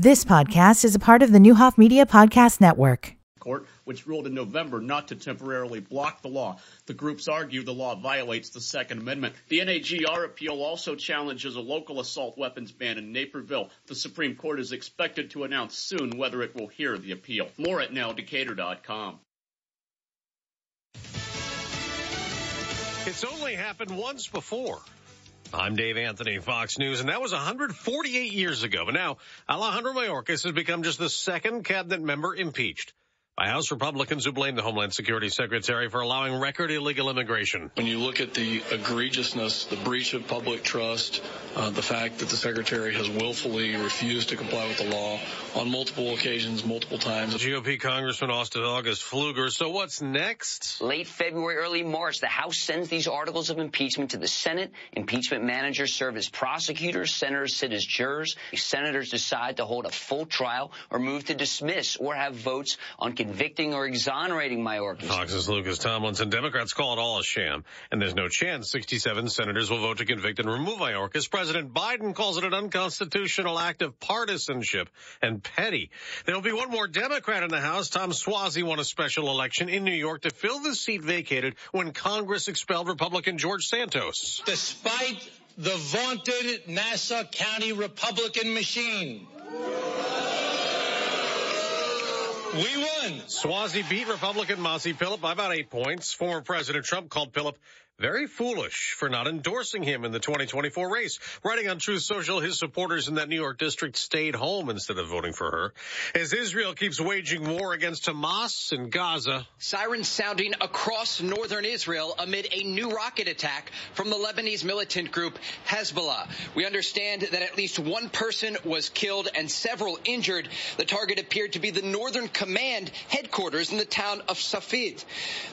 This podcast is a part of the Neuhoff Media Podcast Network. Court, which ruled in November not to temporarily block the law. The groups argue the law violates the Second Amendment. The NAGR appeal also challenges a local assault weapons ban in Naperville. The Supreme Court is expected to announce soon whether it will hear the appeal. More at nowdecatur.com. It's only happened once before. I'm Dave Anthony, Fox News, and that was 148 years ago. But now Alejandro Mayorkas has become just the second cabinet member impeached by House Republicans who blame the Homeland Security Secretary for allowing record illegal immigration. When you look at the egregiousness, the breach of public trust, uh, the fact that the Secretary has willfully refused to comply with the law on multiple occasions, multiple times. GOP Congressman Austin August Pfluger. So what's next? Late February, early March, the House sends these articles of impeachment to the Senate. Impeachment managers serve as prosecutors. Senators sit as jurors. Senators decide to hold a full trial or move to dismiss or have votes on convicting or exonerating Mayorkas. Fox's Lucas Tomlinson. Democrats call it all a sham, and there's no chance 67 senators will vote to convict and remove Mayorkas. President Biden calls it an unconstitutional act of partisanship and petty. There will be one more Democrat in the House. Tom Suozzi won a special election in New York to fill the seat vacated when Congress expelled Republican George Santos. Despite the vaunted Nassau County Republican machine. We won. Suozzi beat Republican Mazi Pilip by about eight points. Former President Trump called Pilip very foolish for not endorsing him in the 2024 race. Writing on Truth Social, his supporters in that New York district stayed home instead of voting for her. As Israel keeps waging war against Hamas in Gaza. Sirens sounding across northern Israel amid a new rocket attack from the Lebanese militant group Hezbollah. We understand that at least one person was killed and several injured. The target appeared to be the Northern Command headquarters in the town of Safed.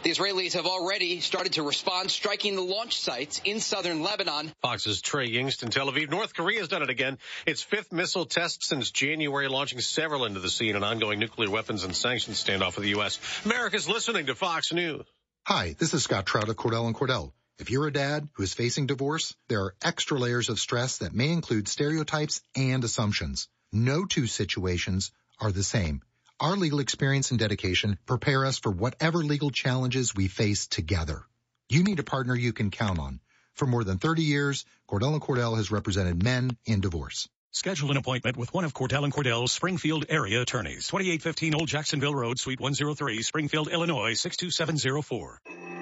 The Israelis have already started to respond, striking striking the launch sites in southern Lebanon. Fox's Trey Yingst in Tel Aviv. North Korea has done it again. Its fifth missile test since January, launching several into the sea in an ongoing nuclear weapons and sanctions standoff with the U.S. America's listening to Fox News. Hi, this is Scott Trout of Cordell and Cordell. If you're a dad who is facing divorce, there are extra layers of stress that may include stereotypes and assumptions. No two situations are the same. Our legal experience and dedication prepare us for whatever legal challenges we face together. You need a partner you can count on. For more than 30 years, Cordell & Cordell has represented men in divorce. Schedule an appointment with one of Cordell & Cordell's Springfield area attorneys. 2815 Old Jacksonville Road, Suite 103, Springfield, Illinois 62704.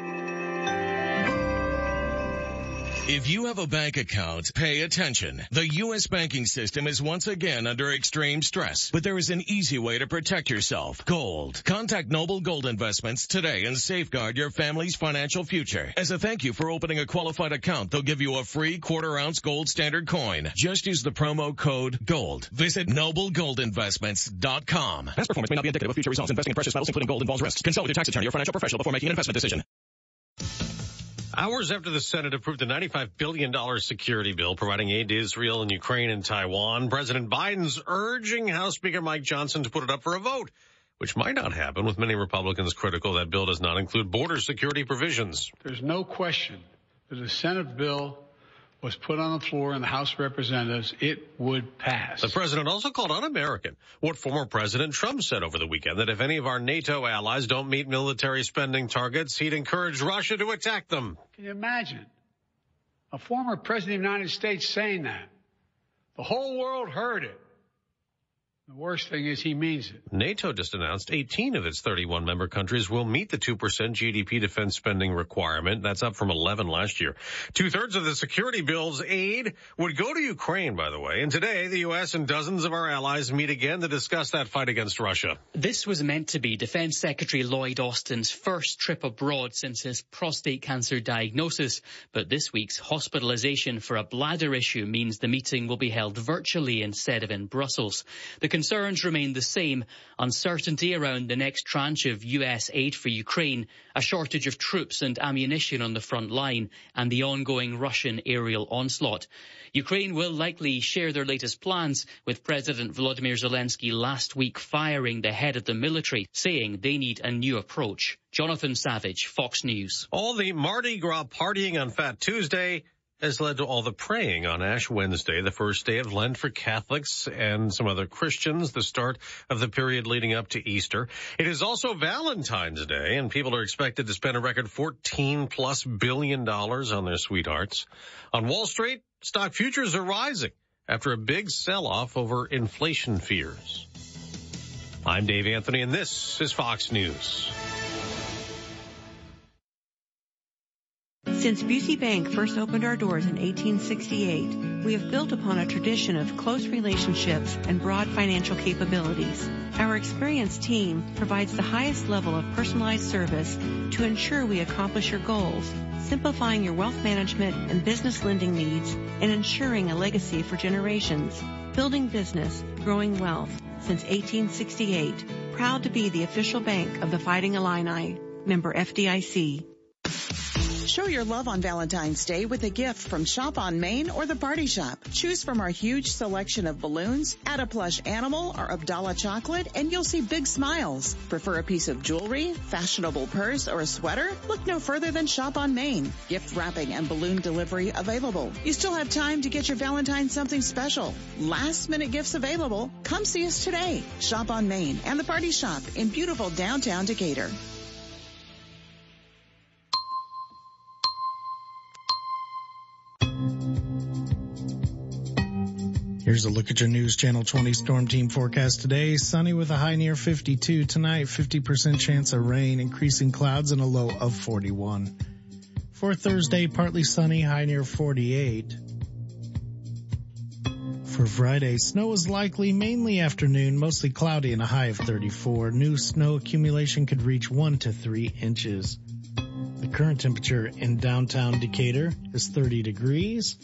If you have a bank account, pay attention. The U.S. banking system is once again under extreme stress, but there is an easy way to protect yourself. Gold. Contact Noble Gold Investments today and safeguard your family's financial future. As a thank you for opening a qualified account, they'll give you a free quarter ounce gold standard coin. Just use the promo code GOLD. Visit noblegoldinvestments.com. Past performance may not be indicative of future results. Investing in precious metals, including gold, involves risks. Consult with your tax attorney or financial professional before making an investment decision. Hours after the Senate approved a $95 billion security bill providing aid to Israel and Ukraine and Taiwan, President Biden's urging House Speaker Mike Johnson to put it up for a vote, which might not happen with many Republicans critical that bill does not include border security provisions. There's no question that the Senate bill was put on the floor in the House of Representatives, it would pass. The president also called un-American what former President Trump said over the weekend that if any of our NATO allies don't meet military spending targets, he'd encourage Russia to attack them. Can you imagine a former president of the United States saying that? The whole world heard it. The worst thing is he means it. NATO just announced 18 of its 31 member countries will meet the 2% GDP defense spending requirement. That's up from 11 last year. Two thirds of the security bill's aid would go to Ukraine, by the way. And today, the U.S. and dozens of our allies meet again to discuss that fight against Russia. This was meant to be Defense Secretary Lloyd Austin's first trip abroad since his prostate cancer diagnosis. But this week's hospitalization for a bladder issue means the meeting will be held virtually instead of in Brussels. The concerns remain the same. Uncertainty around the next tranche of US aid for Ukraine, a shortage of troops and ammunition on the front line, and the ongoing Russian aerial onslaught. Ukraine will likely share their latest plans with President Volodymyr Zelensky last week firing the head of the military, saying they need a new approach. Jonathan Savage, Fox News. All the Mardi Gras partying on Fat Tuesday has led to all the praying on Ash Wednesday, the first day of Lent for Catholics and some other Christians, the start of the period leading up to Easter. It is also Valentine's Day, and people are expected to spend a record 14 plus billion dollars on their sweethearts. On Wall Street, stock futures are rising after a big sell-off over inflation fears. I'm Dave Anthony, and this is Fox News. Since Busey Bank first opened our doors in 1868, we have built upon a tradition of close relationships and broad financial capabilities. Our experienced team provides the highest level of personalized service to ensure we accomplish your goals, simplifying your wealth management and business lending needs and ensuring a legacy for generations. Building business, growing wealth since 1868. Proud to be the official bank of the Fighting Illini. Member FDIC. Show your love on Valentine's Day with a gift from Shop on Main or the Party Shop. Choose from our huge selection of balloons, add a plush animal or Abdallah chocolate, and you'll see big smiles. Prefer a piece of jewelry, fashionable purse, or a sweater? Look no further than Shop on Main. Gift wrapping and balloon delivery available. You still have time to get your Valentine something special. Last minute gifts available. Come see us today. Shop on Main and the Party Shop in beautiful downtown Decatur. Here's a look at your News Channel 20 Storm Team forecast today. Sunny with a high near 52. Tonight, 50% chance of rain, increasing clouds and a low of 41. For Thursday, partly sunny, high near 48. For Friday, snow is likely mainly afternoon, mostly cloudy and a high of 34. New snow accumulation could reach 1 to 3 inches. The current temperature in downtown Decatur is 30 degrees.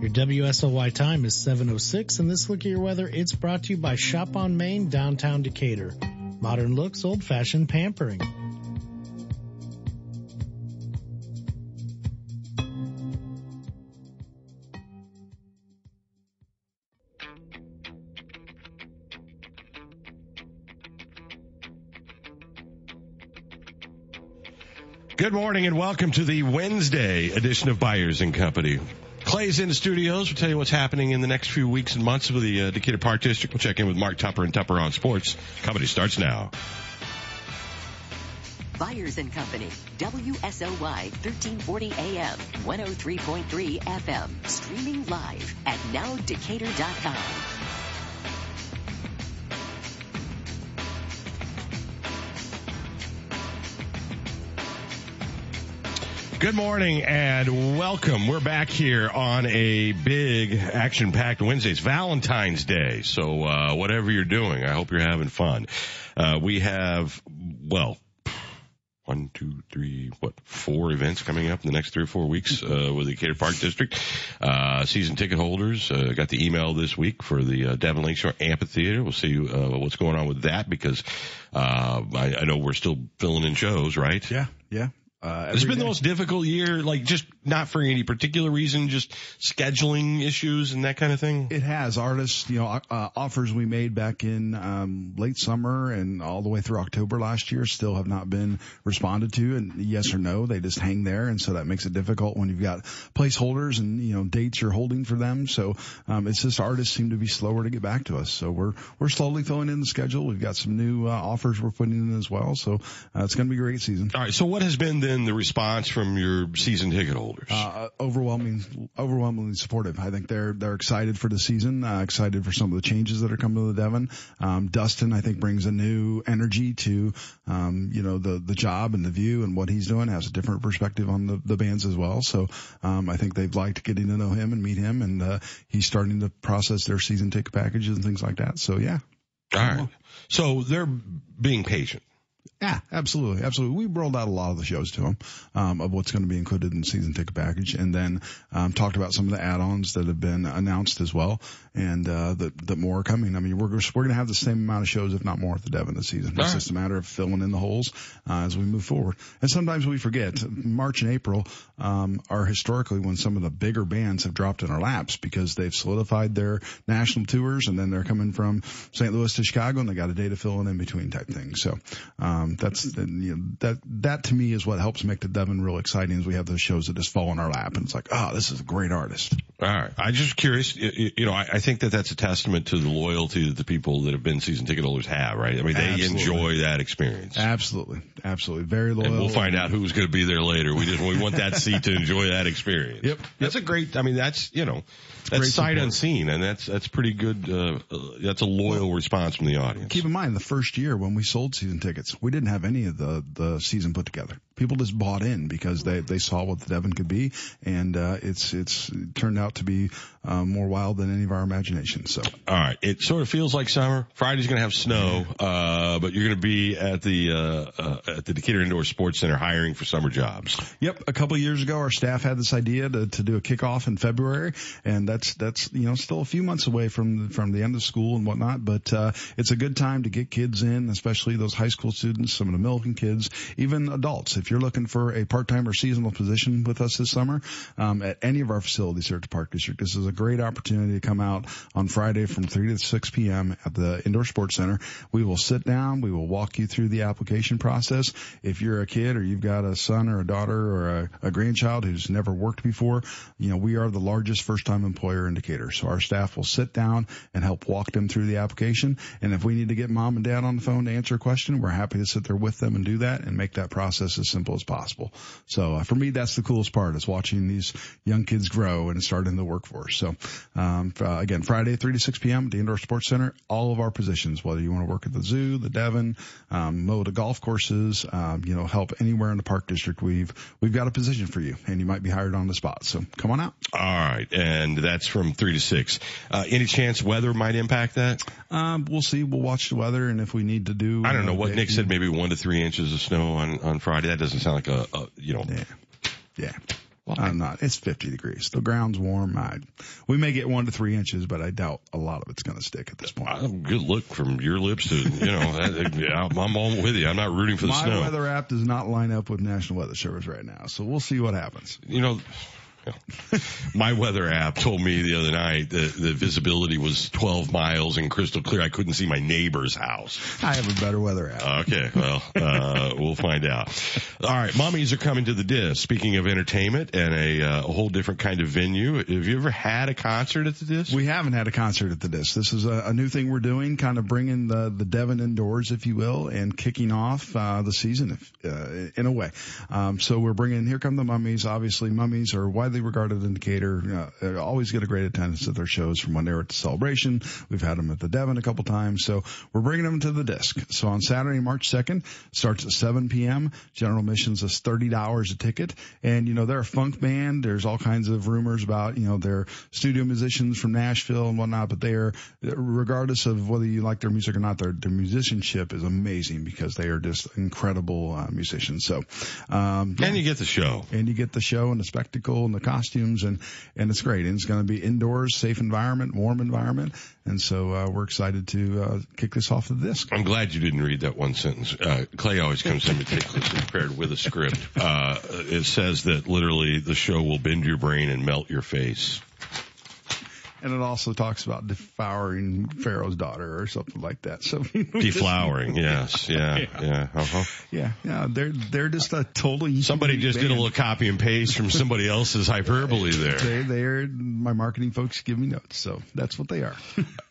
Your WSOY time is 706 and this look at your weather, it's brought to you by Shop on Main, downtown Decatur. Modern looks, old fashioned pampering. Good morning and welcome to the Wednesday edition of Byers and Company. Clay's in the studios. We'll tell you what's happening in the next few weeks and months with the uh, Decatur Park District. We'll check in with Mark Tupper and Tupper on Sports. Comedy starts now. Byers and Company, WSOY 1340 AM, 103.3 FM, streaming live at nowdecatur.com. Good morning and welcome. We're back here on a big action packed Wednesday. It's Valentine's Day. So, uh, whatever you're doing, I hope you're having fun. Uh, we have, well, one, two, three, what, four events coming up in the next three or four weeks, uh, with the Decatur Park District. Uh, season ticket holders, uh, got the email this week for the, uh, Devon Lakeshore Amphitheater. We'll see, uh, what's going on with that because, uh, I, I know we're still filling in shows, right? Yeah, yeah. Uh, it's been day. the most difficult year, like just not for any particular reason, just scheduling issues and that kind of thing. It has artists, you know, uh, offers we made back in um, late summer and all the way through October last year still have not been responded to. And yes or no, they just hang there, and so that makes it difficult when you've got placeholders and you know dates you're holding for them. So um, it's just artists seem to be slower to get back to us. So we're we're slowly filling in the schedule. We've got some new uh, offers we're putting in as well. So uh, it's going to be a great season. All right. So what has been then the response from your season ticket holders? Uh, overwhelming, overwhelmingly supportive. I think they're they're excited for the season, uh, excited for some of the changes that are coming to the Devon. Um, Dustin, I think, brings a new energy to um, you know the the job and the view and what he's doing. Has a different perspective on the the bands as well. So um, I think they've liked getting to know him and meet him, and uh, he's starting to process their season ticket packages and things like that. So yeah. All right. So they're being patient. Yeah, absolutely, absolutely. We rolled out a lot of the shows to them um, of what's going to be included in the season ticket package, and then um, talked about some of the add-ons that have been announced as well, and uh, that that more are coming. I mean, we're we're going to have the same amount of shows, if not more, at the Devon this season. All it's right. just a matter of filling in the holes uh, as we move forward. And sometimes we forget March and April um, are historically when some of the bigger bands have dropped in our laps because they've solidified their national tours, and then they're coming from St. Louis to Chicago, and they got a day to fill in in between type thing. So. Um, um, that's you know, that that to me is what helps make the Devon real exciting. Is we have those shows that just fall in our lap, and it's like, oh, this is a great artist. All right, I'm just curious. You, you know, I, I think that that's a testament to the loyalty that the people that have been season ticket holders have, right? I mean, they Absolutely. enjoy that experience. Absolutely, absolutely, very loyal. And we'll find out who's going to be there later. We just we want that seat to enjoy that experience. Yep, that's a great. I mean, that's you know, that's sight support. unseen, and that's that's pretty good. Uh, uh, that's a loyal response from the audience. Keep in mind, the first year when we sold season tickets, we didn't have any of the the season put together. People just bought in because they they saw what the Devon could be, and uh, it's it's turned out to be uh, more wild than any of our imagination. So, All right, it sort of feels like summer. Friday's going to have snow, uh, but you're going to be at the uh, uh, at the Decatur Indoor Sports Center hiring for summer jobs. Yep, a couple of years ago, our staff had this idea to, to do a kickoff in February, and that's that's you know still a few months away from from the end of school and whatnot. But uh, it's a good time to get kids in, especially those high school students, some of the Millikin kids, even adults. If you're looking for a part time or seasonal position with us this summer um, at any of our facilities here at the Park District, this is a great opportunity to come out on Friday from 3 to 6 p.m. at the Indoor Sports Center. We will sit down, we will walk you through the application process. If you're a kid or you've got a son or a daughter or a, a grandchild who's never worked before, you know, we are the largest first time employer in Decatur. So our staff will sit down and help walk them through the application. And if we need to get mom and dad on the phone to answer a question, we're happy to sit there with them and do that and make that process as simple as possible. So uh, for me, that's the coolest part is watching these young kids grow and start in the workforce. So, um, uh, again, Friday, 3 to 6 p.m. at the Indoor Sports Center, all of our positions, whether you want to work at the zoo, the Devon, um, mow the golf courses, um, you know, help anywhere in the park district, we've, we've got a position for you and you might be hired on the spot. So come on out. All right, and that's from three to six. Uh, any chance weather might impact that? Um, we'll see. We'll watch the weather and if we need to do, I don't know uh, what Nick said. Maybe one to three inches of snow on on Friday. That doesn't sound like a, a you know. Yeah. Yeah. Well, I'm not. It's 50 degrees. The ground's warm. I, we may get one to three inches, but I doubt a lot of it's going to stick at this point. Uh, Good look from your lips to you know. that, yeah, I'm all with you. I'm not rooting for the My snow. weather app does not line up with National Weather Service right now, so we'll see what happens. You know, my weather app told me the other night that the visibility was 12 miles and crystal clear. I couldn't see my neighbor's house. I have a better weather app. Okay, well, uh, we'll find out. All right, Mummies are coming to the disc. Speaking of entertainment and a, uh, a whole different kind of venue, have you ever had a concert at the disc? We haven't had a concert at the disc. This is a, a new thing we're doing, kind of bringing the the Devon indoors, if you will, and kicking off uh, the season if, uh, in a way. Um, so we're bringing here come the mummies. Obviously, mummies are widely regarded in Decatur. Uh, always get a great attendance at their shows from when they were at the celebration. We've had them at the Devon a couple times, so we're bringing them to the disc. So on Saturday, March second, starts at 7 p.m. General admissions is thirty dollars a ticket, and you know they're a funk band. There's all kinds of rumors about you know they're studio musicians from Nashville and whatnot, but they are regardless of whether you like their music or not, their their musicianship is amazing because they are just incredible uh, musicians. So, um, And you get the show. and you get the show and the spectacle and the costumes and and it's great and it's going to be indoors safe environment warm environment and so uh, we're excited to uh, kick this off the disc I'm glad you didn't read that one sentence. Uh, Clay always comes in meticulously prepared with a script. Uh, it says that literally the show will bend your brain and melt your face. And it also talks about devouring pharaoh's daughter or something like that so Deflowering, yes, yeah, yeah. Uh-huh. yeah yeah they're they're just a totally Somebody just did a little copy and paste from somebody else's hyperbole there. they they're my marketing folks give me notes so that's what they are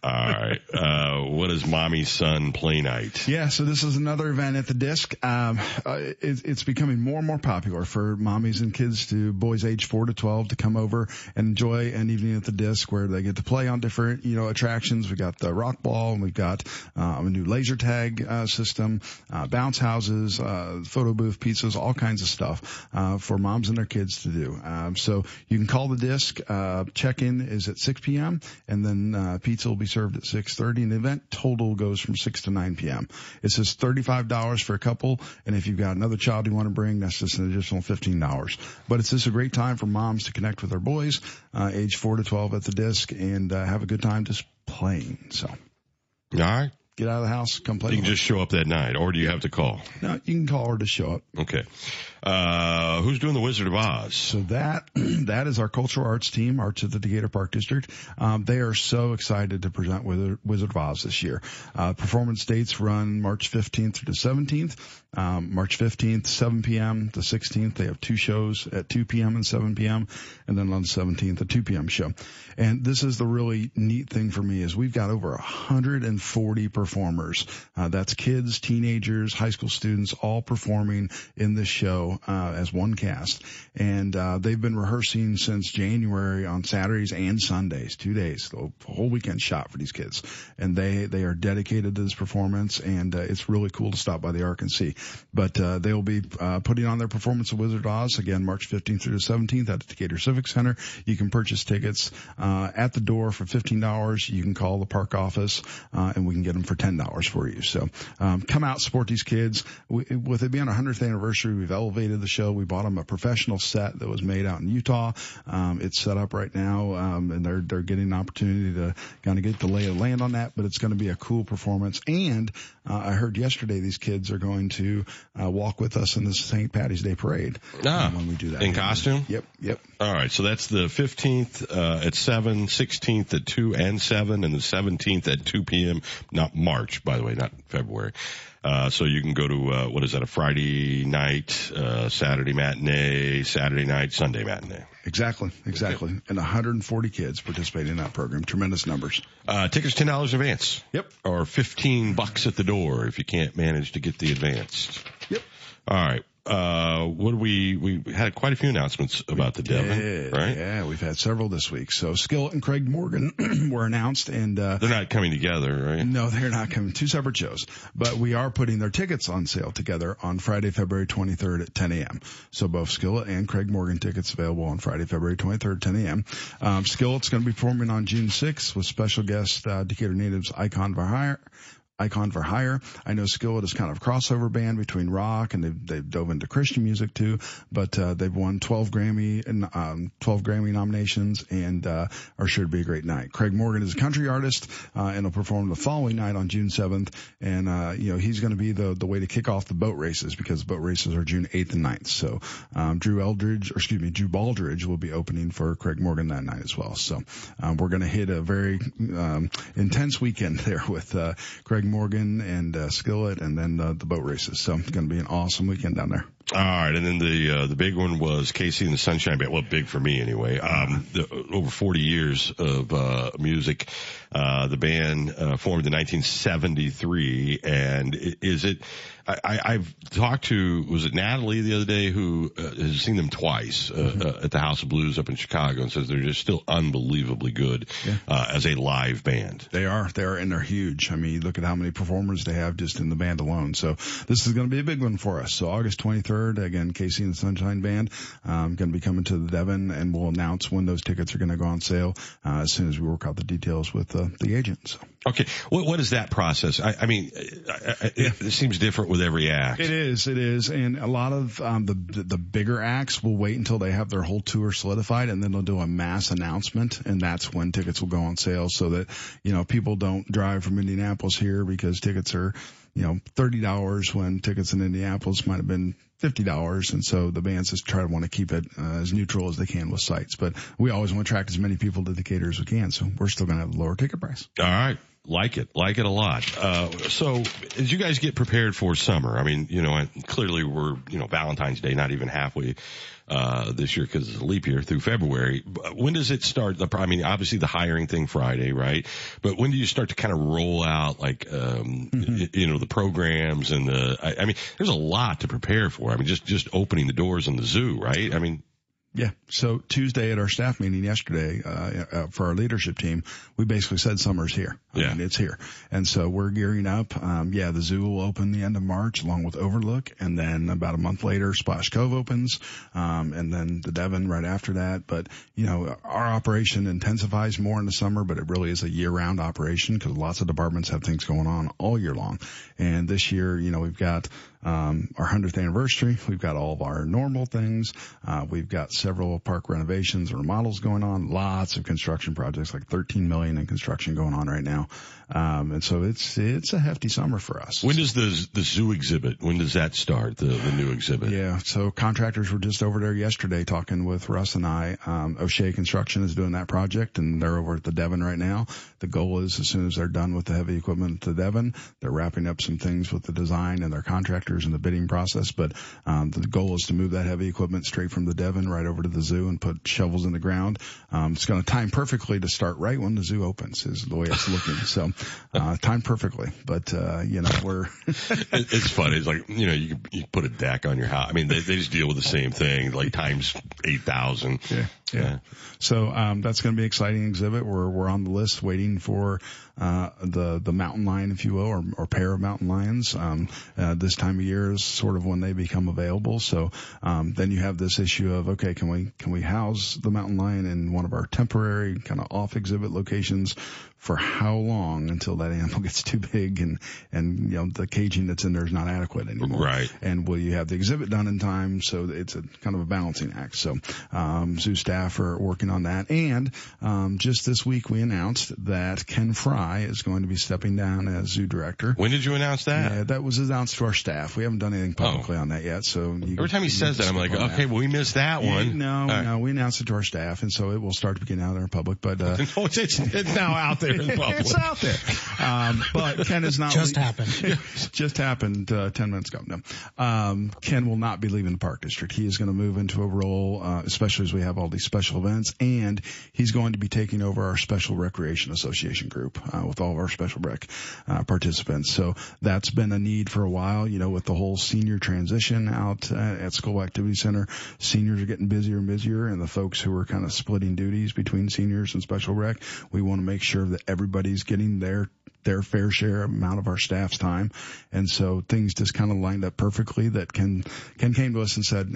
All right. Uh, what is mommy's son play night? Yeah, so this is another event at the disc. Um, uh, it, it's becoming more and more popular for mommies and kids to boys age four to twelve to come over and enjoy an evening at the disc where they get to play on different you know attractions. We got the rock ball and we've got um, a new laser tag uh, system, uh, bounce houses, uh, photo booth, pizzas, all kinds of stuff uh, for moms and their kids to do. Um, so you can call the disc. Uh, check in is at 6 p.m. and then uh, pizza will be served at 6:30. And the event total goes from 6 to 9 p.m. It says $35 for a couple, and if you've got another child you want to bring, that's just an additional $15. But it's just a great time for moms to connect with their boys, uh, age 4 to 12 at the disc, and uh, have a good time just playing. So All right. get out of the house, come play. You can just show up that night, or do you have to call? no, you can call or just show up. Okay. Uh, who's doing the Wizard of Oz? So that that is our cultural arts team, Arts of the Decatur Park District. Um, they are so excited to present Wizard, Wizard of Oz this year. Uh, performance dates run March 15th through the 17th. Um, March 15th, 7 p.m. The 16th, they have two shows at 2 p.m. and 7 p.m. And then on the 17th, a 2 p.m. show. And this is the really neat thing for me is we've got over 140 performers. Uh, that's kids, teenagers, high school students, all performing in this show uh, as one cast. And uh, they've been rehearsing since January on Saturdays and Sundays, two days, the whole weekend shot for these kids. And they they are dedicated to this performance, and uh, it's really cool to stop by the Ark and see. But uh, they will be uh, putting on their performance of Wizard of Oz again March 15th through the 17th at the Decatur Civic Center. You can purchase tickets uh, at the door for $15. You can call the park office uh, and we can get them for $10 for you. So um, come out, support these kids. We, with it being our 100th anniversary, we've elevated the show. We bought them a professional set that was made out in Utah. Um, it's set up right now, um, and they're they're getting an opportunity to kind of get the lay of land on that. But it's going to be a cool performance. And uh, I heard yesterday these kids are going to uh, walk with us in the St. Patty's Day parade Ah, um, when we do that in costume? Yep, yep. All right, so that's the 15th uh, at 7, 16th at 2 and 7, and the 17th at 2 p.m. Not March, by the way, not February. Uh, so you can go to, uh, what is that, a Friday night, uh, Saturday matinee, Saturday night, Sunday matinee. Exactly, exactly. And 140 kids participating in that program. Tremendous numbers. Uh, tickets $10 in advance. Yep. Or 15 bucks at the door if you can't manage to get the advanced. Yep. All right. Uh, what do we, we had quite a few announcements about the Devon, Yeah, right? Yeah, we've had several this week. So Skillet and Craig Morgan were announced and, uh, They're not coming together, right? no, they're not coming. Two separate shows, but we are putting their tickets on sale together on Friday, February 23rd at 10 a.m. So both Skillet and Craig Morgan tickets available on Friday, February 23rd, 10 a.m. Um, Skillet's going to be performing on June 6th with special guest, uh, Decatur natives Icon Hire. Icon for Hire. I know Skillet is kind of a crossover band between rock and they've, they've dove into Christian music too, but, uh, they've won 12 Grammy and, um, 12 Grammy nominations and, uh, are sure to be a great night. Craig Morgan is a country artist, uh, and will perform the following night on June 7th. And, uh, you know, he's going to be the, the way to kick off the boat races because boat races are June 8th and 9th. So, um, Drew Eldridge, or excuse me, Drew Baldridge will be opening for Craig Morgan that night as well. So, um, we're going to hit a very, um, intense weekend there with, uh, Craig Morgan and, uh, Skillet and then, uh, the boat races. So it's going to be an awesome weekend down there. All right, and then the uh, the big one was KC and the Sunshine Band. Well, big for me anyway. Um, the, over 40 years of uh, music. Uh, the band uh, formed in 1973, and is it? I, I've talked to was it Natalie the other day who uh, has seen them twice uh, uh, at the House of Blues up in Chicago and says they're just still unbelievably good uh, as a live band. They are, they are, and they're huge. I mean, look at how many performers they have just in the band alone. So this is going to be a big one for us. So August 23rd, again, KC and the Sunshine Band, um, going to be coming to the Devon and we'll announce when those tickets are going to go on sale, uh, as soon as we work out the details with, uh, the agent. So. Okay, what what is that process? I, I mean, I, I, it, seems different with every act. It is, it is, and a lot of um, the, the the bigger acts will wait until they have their whole tour solidified, and then they'll do a mass announcement, and that's when tickets will go on sale, so that you know people don't drive from Indianapolis here because tickets are you know thirty dollars when tickets in Indianapolis might have been fifty dollars, and so the bands just try to want to keep it uh, as neutral as they can with sites, but we always want to attract as many people to Decatur as we can, so we're still going to have a lower ticket price. All right. Like it, like it a lot. Uh, so as you guys get prepared for summer, I mean, you know, clearly we're, you know, Valentine's Day, not even halfway, uh, this year because it's a leap year through February. When does it start? The, I mean, obviously the hiring thing Friday, right? But when do you start to kind of roll out like, um, y- you know, the programs and the, I, I mean, there's a lot to prepare for. I mean, just, just opening the doors in the zoo, right? I mean, Yeah. So Tuesday at our staff meeting yesterday, uh, uh, for our leadership team, we basically said summer's here. I Yeah. mean, it's here. And so we're gearing up. Um, yeah, the zoo will open the end of March along with Overlook. And then about a month later, Splash Cove opens. Um, and then the Devon right after that. But, you know, our operation intensifies more in the summer, but it really is a year round operation because lots of departments have things going on all year long. And this year, you know, we've got, um, our 100th anniversary. We've got all of our normal things. Uh, we've got several park renovations and remodels going on. Lots of construction projects, like 13 million in construction going on right now. Um, and so it's it's a hefty summer for us. When does the the zoo exhibit? When does that start? The the new exhibit? Yeah. So contractors were just over there yesterday talking with Russ and I. Um, O'Shea Construction is doing that project, and they're over at the Devon right now. The goal is as soon as they're done with the heavy equipment at the Devon, they're wrapping up some things with the design and their contractors and the bidding process. But um, the goal is to move that heavy equipment straight from the Devon right over to the zoo and put shovels in the ground. Um, it's going to time perfectly to start right when the zoo opens. Is the way it's looking. So uh, timed perfectly. But uh, you know, we're it's funny. It's like you know, you you put a deck on your house. I mean, they they just deal with the same thing, like times eight thousand. Yeah, yeah. So um, that's going to be an exciting exhibit. We're we're on the list waiting for uh, the the mountain lion, if you will, or, or pair of mountain lions. Um, uh, this time of year is sort of when they become available. So um, then you have this issue of okay, can we can we house the mountain lion in one of our temporary kind of off exhibit locations for how long until that animal gets too big and and you know the caging that's in there is not adequate anymore. Right. And will you have the exhibit done in time? So it's a kind of a balancing act. So um, zoo staff are working on that. And um, just this week we announced that Ken Fry is going to be stepping down as zoo director. When did you announce that? Yeah, that was announced to our staff. We haven't done anything publicly on that yet. So you, Every time he you says that, I'm like, skip on okay, well, we missed that Yeah, one. No, All right. no, we announced it to our staff, and so it will start to get out there in public. But uh, No, it's, it's, it's now out there in public. it's out there. Um, but Ken is not Just le- happened. just happened uh, ten minutes ago. No, um, Ken will not be leaving the park district. He is going to move into a role, uh, especially as we have all these special events, and he's going to be taking over our special recreation association group uh, with all of our special rec uh, participants. So that's been a need for a while. You know, with the whole senior transition out uh, at School Activity Center, seniors are getting busier and busier, and the folks who are kind of splitting duties between seniors and special rec, we want to make sure that everybody's getting their their fair share amount of our staff's time. And so things just kind of lined up perfectly that Ken, Ken came to us and said,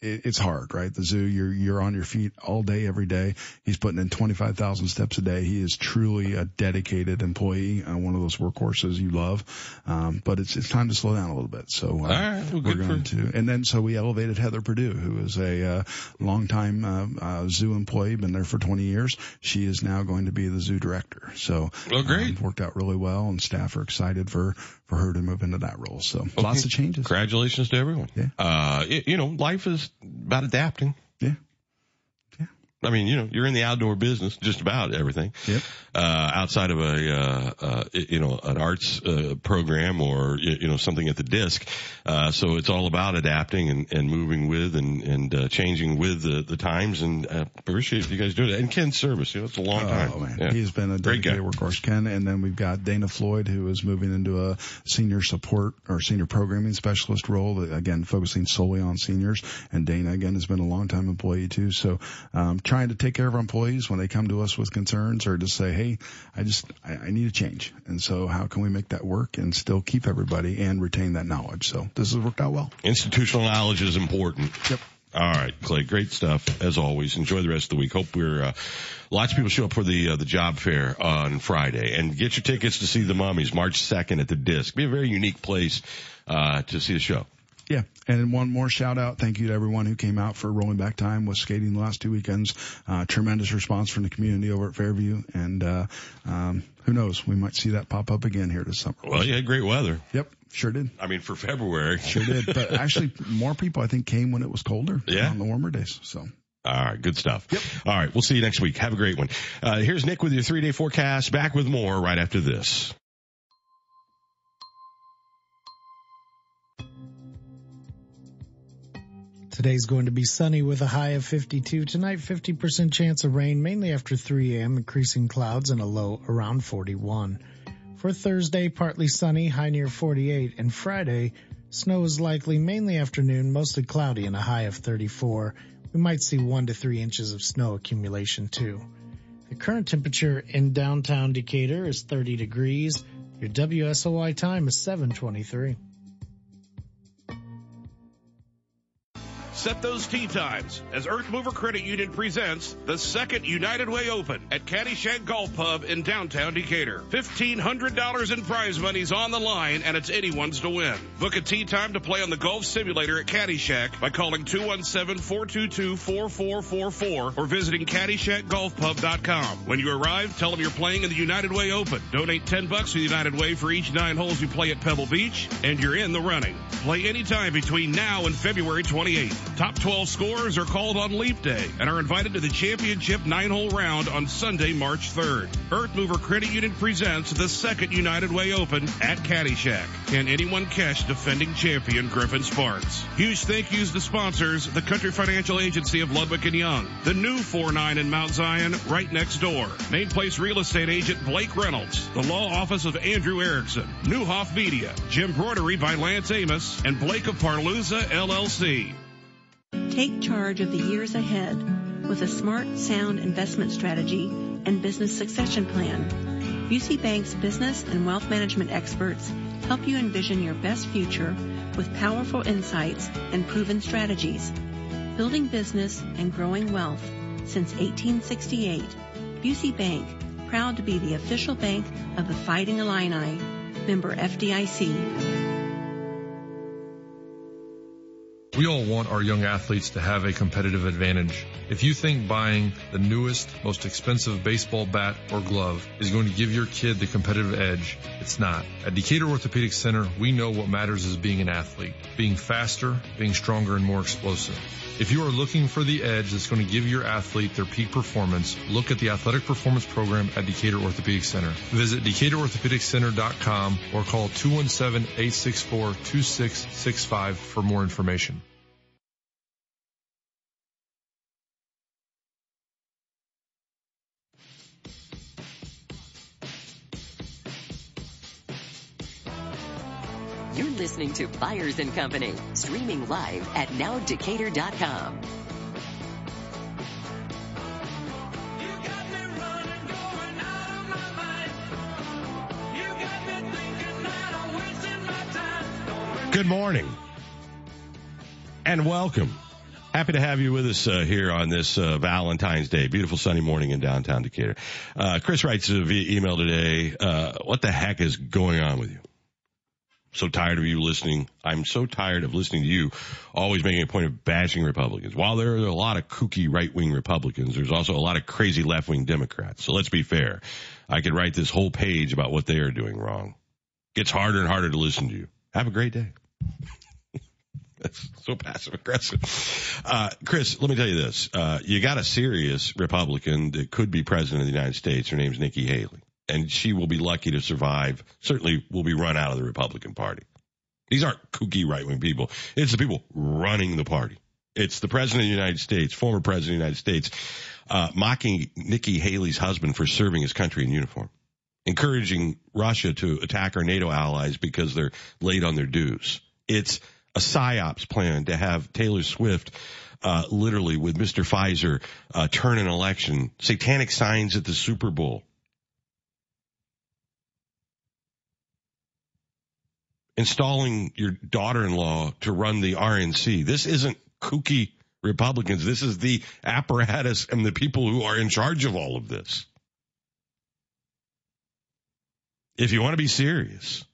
it, it's hard, right? The zoo, you're, you're on your feet all day, every day. He's putting in 25,000 steps a day. He is truly a dedicated employee, uh, one of those workhorses you love. Um, but it's, it's time to slow down a little bit. So, uh, right, well, we're good going for- to, and then so we elevated Heather Purdue, who is a, uh, longtime, uh, uh, zoo employee, been there for 20 years. She is now going to be the zoo director. So, Oh, great. um, worked out really well and staff are excited for, for her to move into that role. So lots of changes. Congratulations to everyone. Yeah. Uh, y- you know, life is about adapting. Yeah. I mean, you know, you're in the outdoor business, just about everything. Yep. Uh, outside of a, uh, uh, you know, an arts, uh, program or, you know, something at the disc. Uh, so it's all about adapting and, and moving with and, and, uh, changing with the, the times and, uh, appreciate you guys doing it. And Ken's service, you know, it's a long time. Oh man, Yeah. he's been a Great guy. workhorse, Ken. And then we've got Dana Floyd, who is moving into a senior support or senior programming specialist role. that, Again, focusing solely on seniors. And Dana again has been a long time employee too. So, um, trying to take care of our employees when they come to us with concerns or just say, hey, I just I, I need a change. And so, how can we make that work and still keep everybody and retain that knowledge? So this has worked out well. Institutional knowledge is important. Yep. All right, Clay, great stuff as always. Enjoy the rest of the week. Hope we're uh, lots of people show up for the uh, the job fair on Friday and get your tickets to see the Mummies March second at the Disc. Be a very unique place uh, to see the show. Yeah. And one more shout out. Thank you to everyone who came out for rolling back time with skating the last two weekends. Uh, tremendous response from the community over at Fairview. And, uh, um, who knows? We might see that pop up again here this summer. Well, you had great weather. Yep. Sure did. I mean, for February. Sure did. But actually more people I think came when it was colder. Yeah. On the warmer days. So. All right, good stuff. Yep. All right, we'll see you next week. Have a great one. Uh, here's Nick with your three day forecast. Back with more right after this. Today's going to be sunny with a high of 52. Tonight, 50% chance of rain, mainly after 3 a.m., increasing clouds and a low around 41. For Thursday, partly sunny, high near 48, and Friday, snow is likely mainly afternoon, mostly cloudy and a high of 34. We might see 1 to 3 inches of snow accumulation too. The current temperature in downtown Decatur is 30 degrees. Your WSOY time is 723. Set those tee times as Earth Mover Credit Union presents the second United Way Open at Caddyshack Golf Pub in downtown Decatur. $1,500 in prize money's on the line and it's anyone's to win. Book a tee time to play on the golf simulator at Caddyshack by calling 217-422-4444 or visiting caddyshackgolfpub.com. When you arrive, tell them you're playing in the United Way Open. Donate 10 bucks to the United Way for each nine holes you play at Pebble Beach and you're in the running. Play anytime between now and February 28th. Top 12 scorers are called on Leap Day and are invited to the championship nine hole round on Sunday, March 3rd. Earth Mover Credit Union presents the second United Way Open at Caddyshack. Can anyone catch defending champion Griffin Sparks? Huge thank yous to sponsors, the Country Financial Agency of Ludwig and Young, the new 4-9 in Mount Zion, right next door. Main Place Real Estate Agent Blake Reynolds, the Law Office of Andrew Erickson, Neuhoff Media, Jim Brodery by Lance Amos, and Blake of Parluza LLC. Take charge of the years ahead with a smart, sound investment strategy and business succession plan. Busey Bank's business and wealth management experts help you envision your best future with powerful insights and proven strategies. Building business and growing wealth since 1868. Busey Bank, proud to be the official bank of the Fighting Illini. Member FDIC. We all want our young athletes to have a competitive advantage. If you think buying the newest, most expensive baseball bat or glove is going to give your kid the competitive edge, it's not. At Decatur Orthopedic Center, we know what matters is being an athlete, being faster, being stronger, and more explosive. If you are looking for the edge that's going to give your athlete their peak performance, look at the Athletic Performance Program at Decatur Orthopedic Center. Visit DecaturOrthopedicCenter.com or call 217-864-2665 for more information. You're listening to Byers and Company, streaming live at nowdecatur.com. Good morning and welcome. Happy to have you with us uh, here on this uh, Valentine's Day. Beautiful sunny morning in downtown Decatur. Uh, Chris writes via email today, uh, what the heck is going on with you? So tired of you listening. I'm so tired of listening to you always making a point of bashing Republicans. While there are a lot of kooky right-wing Republicans, there's also a lot of crazy left-wing Democrats. So let's be fair. I could write this whole page about what they are doing wrong. Gets harder and harder to listen to you. Have a great day. That's so passive aggressive. Uh, Chris, let me tell you this. Uh, you got a serious Republican that could be president of the United States. Her name's Nikki Haley. And she will be lucky to survive. Certainly will be run out of the Republican Party. These aren't kooky right wing people. It's the people running the party. It's the president of the United States, former president of the United States, uh, mocking Nikki Haley's husband for serving his country in uniform encouraging Russia to attack our NATO allies because they're late on their dues. It's a psyops plan to have Taylor Swift, uh, literally with Mr. Pfizer, uh, turn an election, satanic signs at the Super Bowl. Installing your daughter-in-law to run the RNC. This isn't kooky Republicans. This is the apparatus and the people who are in charge of all of this. if you want to be serious,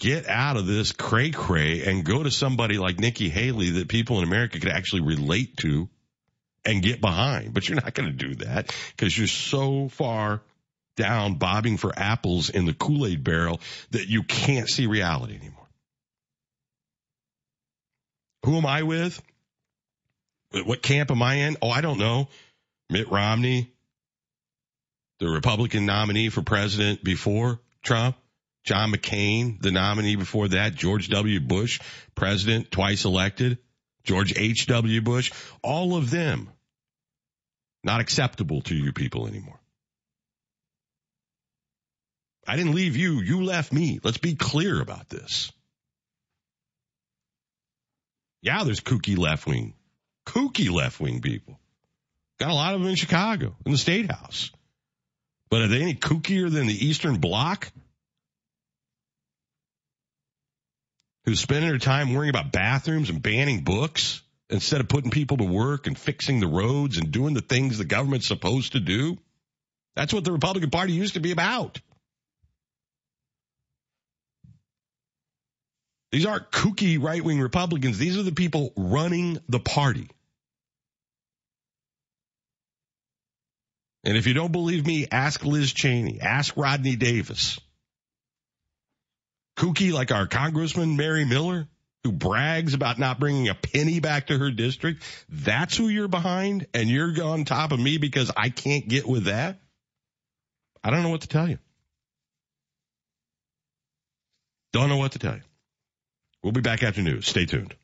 get out of this cray cray and go to somebody like Nikki Haley that people in America could actually relate to and get behind. But you're not going to do that because you're so far down bobbing for apples in the Kool-Aid barrel that you can't see reality anymore. Who am I with? What camp am I in? Oh, I don't know. Mitt Romney, the Republican nominee for president before Trump, John McCain, the nominee before that, George W. Bush, president twice elected, George H.W. Bush, all of them not acceptable to you people anymore. I didn't leave you, you left me. Let's be clear about this. Yeah, there's kooky left wing, kooky left wing people. Got a lot of them in Chicago, in the state house. But are they any kookier than the Eastern Bloc? who's spending her time worrying about bathrooms and banning books instead of putting people to work and fixing the roads and doing the things the government's supposed to do. That's what the Republican Party used to be about. These aren't kooky right wing Republicans. These are the people running the party. And if you don't believe me, ask Liz Cheney, ask Rodney Davis. Kooky like our Congressman Mary Miller, who brags about not bringing a penny back to her district. That's who you're behind, and you're on top of me because I can't get with that. I don't know what to tell you. Don't know what to tell you. We'll be back after news. Stay tuned.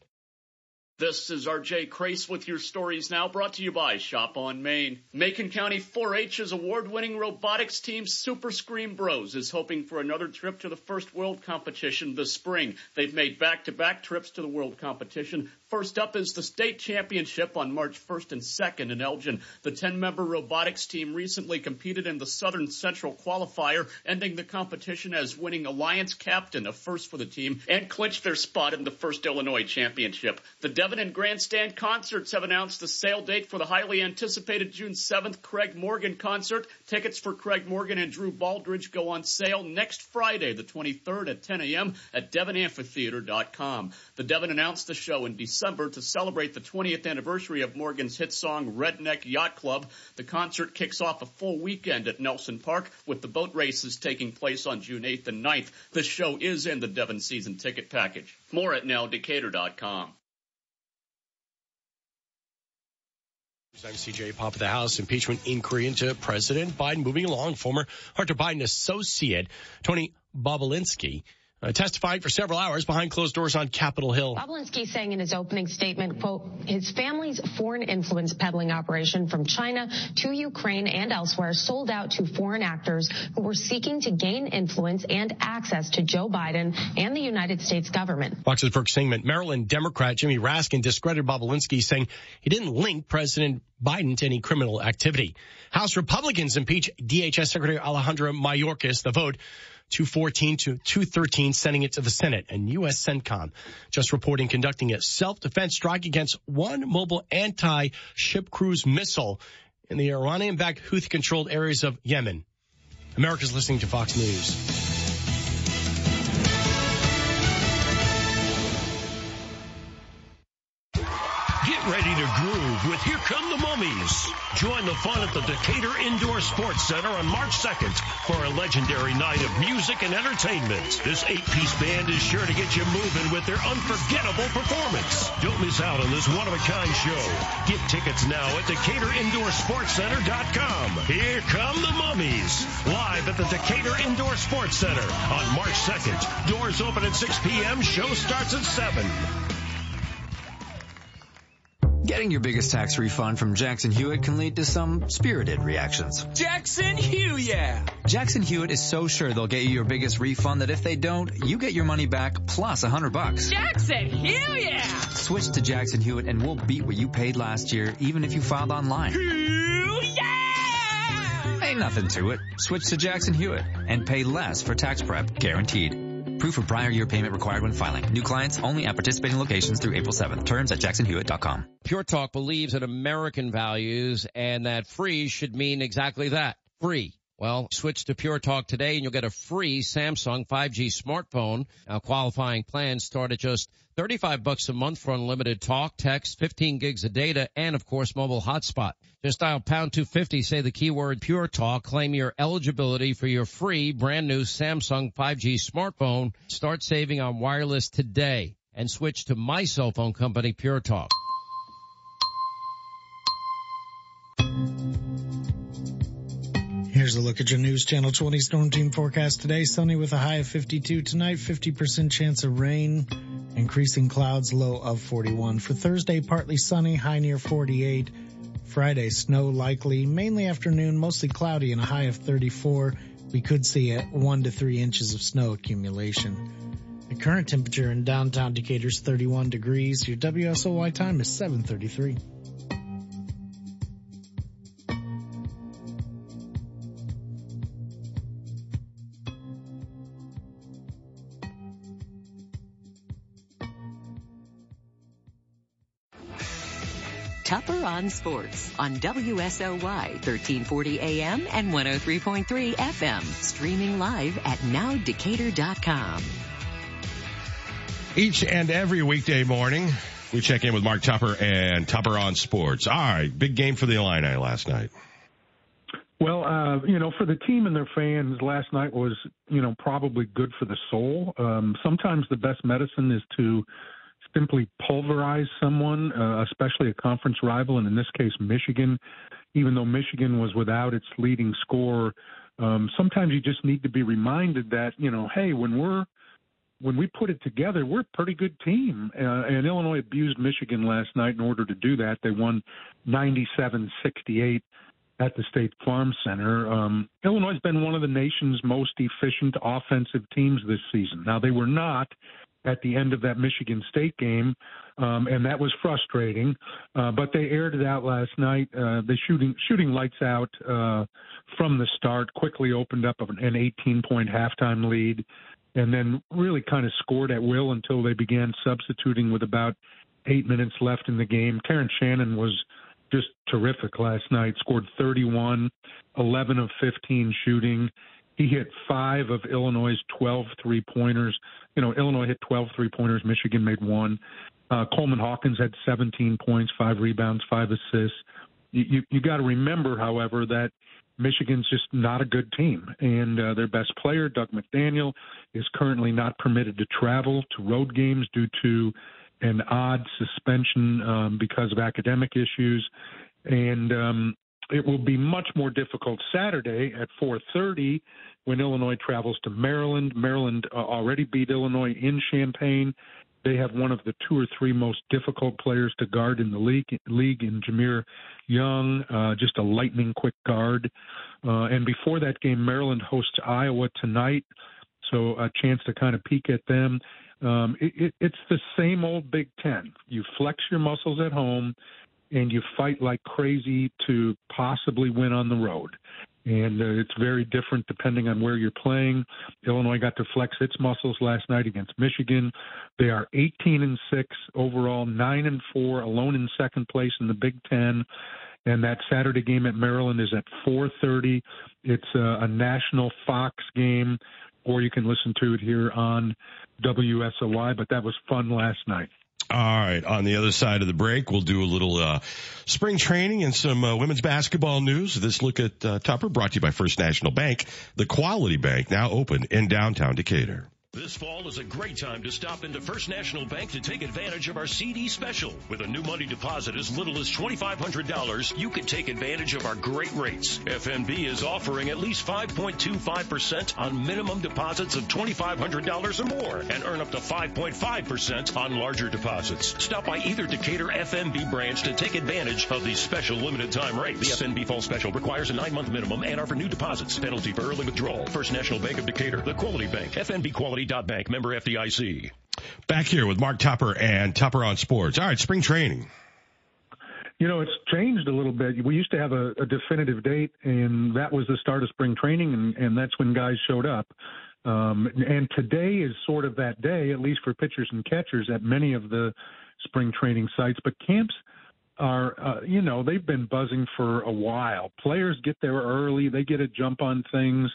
This is RJ Crace with your stories now brought to you by Shop on Main. Macon County 4-H's award-winning robotics team Super Scream Bros is hoping for another trip to the first world competition this spring. They've made back-to-back trips to the world competition. First up is the state championship on March 1st and 2nd in Elgin. The 10-member robotics team recently competed in the Southern Central qualifier, ending the competition as winning alliance captain, a first for the team, and clinched their spot in the first Illinois championship. The Devon and Grandstand Concerts have announced the sale date for the highly anticipated June 7th Craig Morgan concert. Tickets for Craig Morgan and Drew Baldridge go on sale next Friday, the 23rd at 10 a.m. at DevonAmphitheater.com. The Devon announced the show in December to celebrate the 20th anniversary of Morgan's hit song Redneck Yacht Club. The concert kicks off a full weekend at Nelson Park with the boat races taking place on June 8th and 9th. This show is in the Devon season ticket package. More at nowdecatur.com. I'm CJ Pop of the House. Impeachment inquiry into President Biden moving along. Former Hunter Biden associate Tony Bobulinski uh, testified for several hours behind closed doors on Capitol Hill. Bobulinski saying in his opening statement, quote, his family's foreign influence peddling operation from China to Ukraine and elsewhere sold out to foreign actors who were seeking to gain influence and access to Joe Biden and the United States government. Fox's Brooke Singman, Maryland Democrat Jamie Raskin discredited Bobulinski saying he didn't link President Biden to any criminal activity. House Republicans impeach DHS Secretary Alejandro Mayorkas. The vote 214 to 213, sending it to the Senate. And U.S. CENTCOM just reporting conducting a self-defense strike against one mobile anti-ship cruise missile in the Iranian-backed Houthi-controlled areas of Yemen. America's listening to Fox News. Get ready to groove with Come the Mummies. Join the fun at the Decatur Indoor Sports Center on March 2nd for a legendary night of music and entertainment. This eight-piece band is sure to get you moving with their unforgettable performance. Don't miss out on this one-of-a-kind show. Get tickets now at DecaturIndoorSportsCenter.com. Here come the Mummies. Live at the Decatur Indoor Sports Center on March 2nd. Doors open at 6 p.m. Show starts at 7. Getting your biggest tax refund from Jackson Hewitt can lead to some spirited reactions. Jackson Hewitt, yeah! Jackson Hewitt is so sure they'll get you your biggest refund that if they don't, you get your money back plus a hundred bucks. Jackson Hewitt, yeah! Switch to Jackson Hewitt and we'll beat what you paid last year, even if you filed online. yeah! Ain't nothing to it. Switch to Jackson Hewitt and pay less for tax prep, guaranteed. Proof of prior year payment required when filing. New clients only at participating locations through April 7th. Terms at jacksonhewitt.com. Pure Talk believes in American values and that free should mean exactly that. Free. Well, switch to Pure Talk today and you'll get a free Samsung 5G smartphone. Now qualifying plans start at just 35 bucks a month for unlimited talk, text, 15 gigs of data, and of course mobile hotspot. Just dial pound 250, say the keyword Pure Talk, claim your eligibility for your free brand new Samsung 5G smartphone. Start saving on wireless today and switch to my cell phone company, Pure Talk. Here's a look at your News Channel 20 Storm Team forecast today. Sunny with a high of 52 tonight, 50% chance of rain, increasing clouds, low of 41. For Thursday, partly sunny, high near 48. Friday, snow likely, mainly afternoon, mostly cloudy and a high of 34. We could see a 1 to 3 inches of snow accumulation. The current temperature in downtown Decatur is 31 degrees. Your WSOY time is 733. Tupper on Sports on WSOY 1340 AM and 103.3 FM. Streaming live at nowdecatur.com. Each and every weekday morning, we check in with Mark Tupper and Tupper on Sports. All right, big game for the Illini last night. Well, uh, you know, for the team and their fans, last night was, you know, probably good for the soul. Um, sometimes the best medicine is to simply pulverize someone, uh, especially a conference rival, and in this case, Michigan. Even though Michigan was without its leading scorer, um, sometimes you just need to be reminded that, you know, hey, when we're when we put it together, we're a pretty good team. Uh, and Illinois abused Michigan last night in order to do that. They won 97 68 at the State Farm Center. Um, Illinois has been one of the nation's most efficient offensive teams this season. Now, they were not at the end of that Michigan State game, um, and that was frustrating. Uh, but they aired it out last night. Uh, they shooting shooting lights out uh, from the start. Quickly opened up an 18 point halftime lead and then really kind of scored at will until they began substituting with about eight minutes left in the game. Terrence Shannon was just terrific last night, scored 31, 11 of 15 shooting. He hit five of Illinois' 12 three pointers. You know, Illinois hit 12 three pointers, Michigan made one. Uh, Coleman Hawkins had 17 points, five rebounds, five assists. You, you, you got to remember, however, that Michigan's just not a good team. And uh, their best player, Dug McDaniel, is currently not permitted to travel to road games due to an odd suspension um, because of academic issues. And um, it will be much more difficult Saturday at 4:30 when Illinois travels to Maryland. Maryland uh, already beat Illinois in Champaign. They have one of the two or three most difficult players to guard in the league, league in Jahmir Young, uh, just a lightning quick guard. Uh, and before that game, Maryland hosts Iowa tonight, so a chance to kind of peek at them. Um, it, it, it's the same old Big Ten. You flex your muscles at home, and you fight like crazy to possibly win on the road and uh, it's very different depending on where you're playing. Illinois got to flex its muscles last night against Michigan. They are 18 and 6 overall, 9 and 4, alone in second place in the Big 10. And that Saturday game at Maryland is at 4:30. It's a, a national Fox game, or you can listen to it here on WSOY. But that was fun last night. All right. On the other side of the break, we'll do a little uh, spring training and some uh, women's basketball news. This look at uh, Tupper brought to you by First National Bank, the quality bank now open in downtown Decatur. This fall is a great time to stop into First National Bank to take advantage of our CD special. With a new money deposit as little as $2,500, you can take advantage of our great rates. FNB is offering at least 5.25% on minimum deposits of $2,500 or more and earn up to 5.5% on larger deposits. Stop by either Decatur FNB branch to take advantage of these special limited time rates. The FNB fall special requires a nine month minimum and are for new deposits. Penalty for early withdrawal. First National Bank of Decatur, the quality bank. FNB quality Dot bank, member FDIC. Back here with Mark Tupper and Tupper on Sports. All right, spring training. You know, it's changed a little bit. We used to have a, a definitive date, and that was the start of spring training, and, and that's when guys showed up. Um, and today is sort of that day, at least for pitchers and catchers at many of the spring training sites. But camps are, uh, you know, they've been buzzing for a while. Players get there early, they get a jump on things.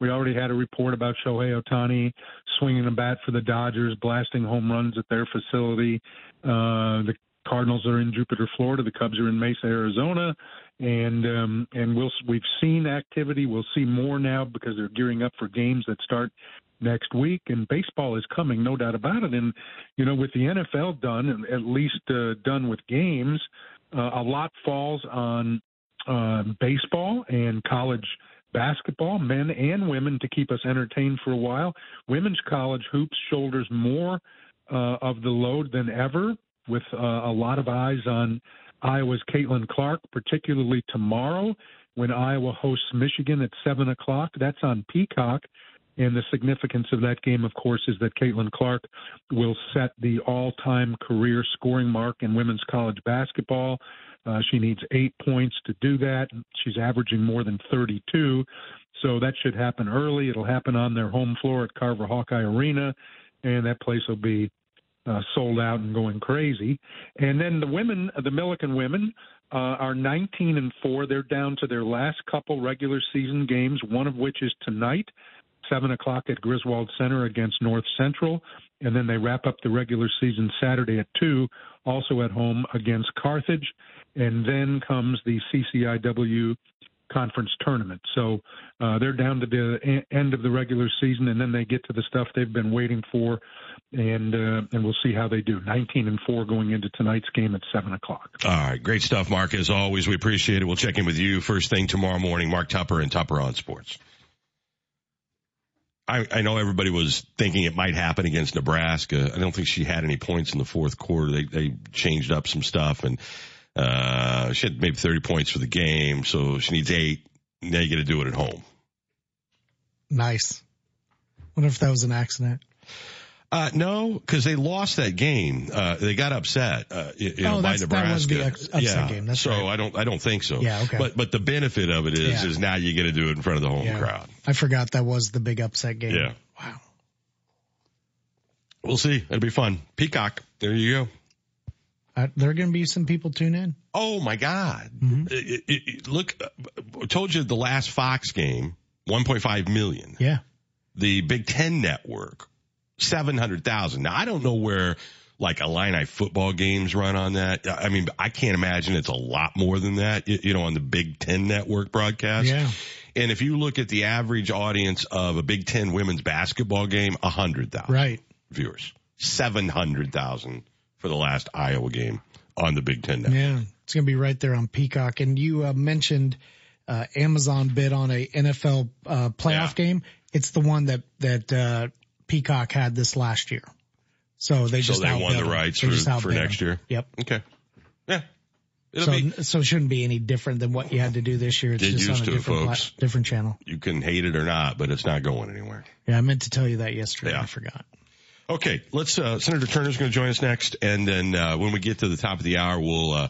We already had a report about Shohei Ohtani swinging a bat for the Dodgers, blasting home runs at their facility. Uh, the Cardinals are in Jupiter, Florida. The Cubs are in Mesa, Arizona, and um, and we'll we've seen activity. We'll see more now because they're gearing up for games that start next week. And baseball is coming, no doubt about it. And you know, with the NFL done, at least uh, done with games, uh, a lot falls on uh, baseball and college basketball, men and women, to keep us entertained for a while. Women's college hoops shoulders more uh, of the load than ever, with uh, a lot of eyes on Iowa's Caitlin Clark, particularly tomorrow when Iowa hosts Michigan at 7 o'clock. That's on Peacock. And the significance of that game, of course, is that Caitlin Clark will set the all time career scoring mark in women's college basketball. Uh, she needs eight points to do that. She's averaging more than 32. So that should happen early. It'll happen on their home floor at Carver Hawkeye Arena, and that place will be uh, sold out and going crazy. And then the women, the Millikin women, uh, are 19 and four. They're down to their last couple regular season games, one of which is tonight, seven o'clock at Griswold Center against North Central, and then they wrap up the regular season Saturday at two, also at home against Carthage, and then comes the CCIW conference tournament. So uh, they're down to the end of the regular season, and then they get to the stuff they've been waiting for, and uh, and we'll see how they do. 19 and four going into tonight's game at seven o'clock. All right, great stuff, Mark. As always, we appreciate it. We'll check in with you first thing tomorrow morning. Mark Tupper and Tupper on Sports. I, I know everybody was thinking it might happen against Nebraska. I don't think she had any points in the fourth quarter. They they changed up some stuff and uh, she had maybe 30 points for the game, so she needs eight. Now you got to do it at home. Nice. Wonder if that was an accident. Uh, no, because they lost that game. Uh, they got upset, uh, you, you oh, know, by Nebraska. that was the upset yeah. game. That's so right. I don't, I don't think so. Yeah, okay. But, but the benefit of it is, Yeah. is now you got to do it in front of the home Yeah. crowd. I forgot that was the big upset game. Yeah. Wow. We'll see. It'll be fun. Peacock. There you go. Uh, there are going to be some people tune in. Oh my God. Mm-hmm. It- it- it- look, uh, I told you the last Fox game, 1.5 million. Yeah. The Big Ten network, 700,000. Now I don't know where like Illini football games run on that. I mean, I can't imagine it's a lot more than that, you you know, on the Big Ten network broadcast. Yeah. And if you look at the average audience of a Big Ten women's basketball game, 100,000 Right. viewers. 700,000 for the last Iowa game on the Big Ten network. Yeah. It's going to be right there on Peacock. And you uh, mentioned uh, Amazon bid on a NFL uh, playoff game. It's the one that that uh, Peacock had this last year. So they So just they won the rights for, for next them. year. Yep. Okay. Yeah. It'll so, be, so it shouldn't be any different than what you had to do this year. It's Get just used on a to it, different, pla- folks. different channel. you can hate it or not, but it's not going anywhere. Yeah, I meant to tell you that yesterday. Yeah. I forgot. Okay, let's. Uh, Senator Turner's going to join us next, and then uh, when we get to the top of the hour, we'll uh,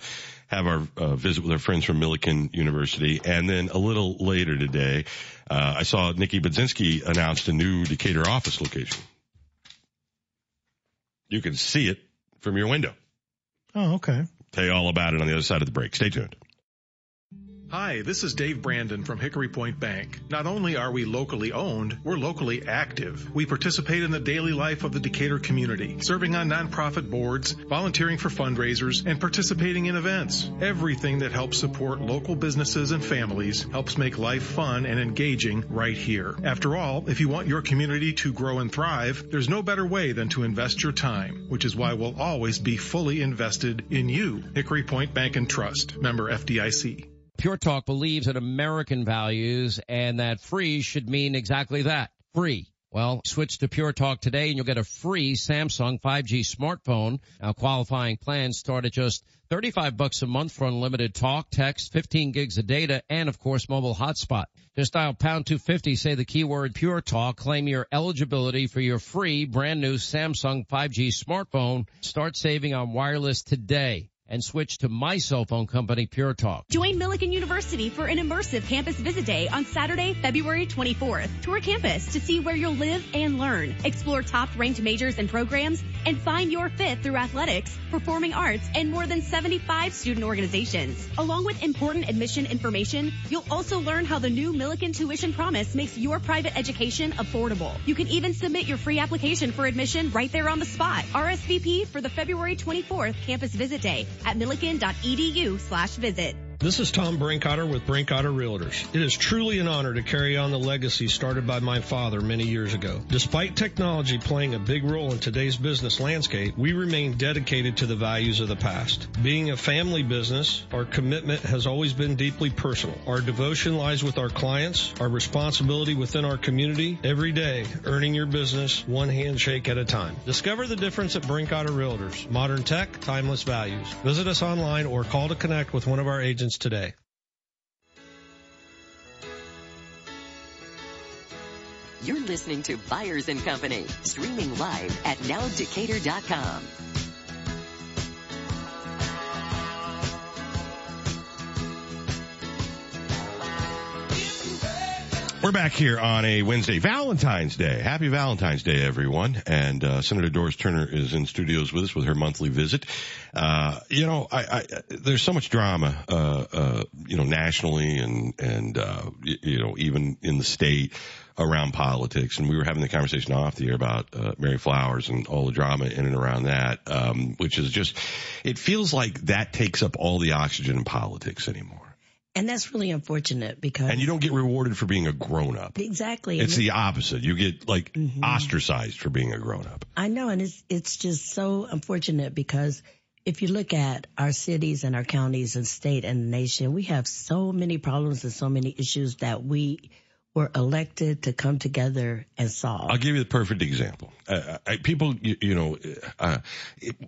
have our uh, visit with our friends from Millikin University, and then a little later today, uh, I saw Nikki Budzinski announced a new Decatur office location. You can see it from your window. Oh, okay. Tell you all about it on the other side of the break. Stay tuned. Hi, this is Dave Brandon from Hickory Point Bank. Not only are we locally owned, we're locally active. We participate in the daily life of the Decatur community, serving on nonprofit boards, volunteering for fundraisers, and participating in events. Everything that helps support local businesses and families helps make life fun and engaging right here. After all, if you want your community to grow and thrive, there's no better way than to invest your time, which is why we'll always be fully invested in you. Hickory Point Bank and Trust, member FDIC. Pure Talk believes in American values and that free should mean exactly that. Free. Well, switch to Pure Talk today and you'll get a free Samsung 5G smartphone. Now qualifying plans start at just 35 bucks a month for unlimited talk, text, 15 gigs of data, and of course mobile hotspot. Just dial pound 250, say the keyword Pure Talk, claim your eligibility for your free brand new Samsung 5G smartphone. Start saving on wireless today and switch to my cell phone company, Pure Talk. Join Millikin University for an immersive campus visit day on Saturday, February 24th. Tour campus to see where you'll live and learn. Explore top ranked majors and programs and find your fit through athletics, performing arts, and more than 75 student organizations. Along with important admission information, you'll also learn how the new Millikin tuition promise makes your private education affordable. You can even submit your free application for admission right there on the spot. RSVP for the February 24th campus visit day at millikin.edu slash visit. This is Tom Brinkotter with Brinkotter Realtors. It is truly an honor to carry on the legacy started by my father many years ago. Despite technology playing a big role in today's business landscape, we remain dedicated to the values of the past. Being a family business, our commitment has always been deeply personal. Our devotion lies with our clients, our responsibility within our community, every day earning your business one handshake at a time. Discover the difference at Brinkotter Realtors. Modern tech, timeless values. Visit us online or call to connect with one of our agents today. You're listening to Byers and Company, streaming live at nowdecatur.com. We're back here on a Wednesday, Valentine's Day. Happy Valentine's Day, everyone. And uh, Senator Doris Turner is in studios with us with her monthly visit. Uh, you know, I, I, there's so much drama, uh, uh, you know, nationally and and uh, you, you know even in the state around politics. And we were having the conversation off the air about uh, Mary Flowers and all the drama in and around that, um, which is just, it feels like that takes up all the oxygen in politics anymore. And that's really unfortunate because. And you don't get rewarded for being a grown up. Exactly. It's the opposite. You get like mm-hmm. ostracized for being a grown up. I know. And it's, it's just so unfortunate because if you look at our cities and our counties and state and nation, we have so many problems and so many issues that we were elected to come together and solve. I'll give you the perfect example. Uh, I, people, you, you know, uh,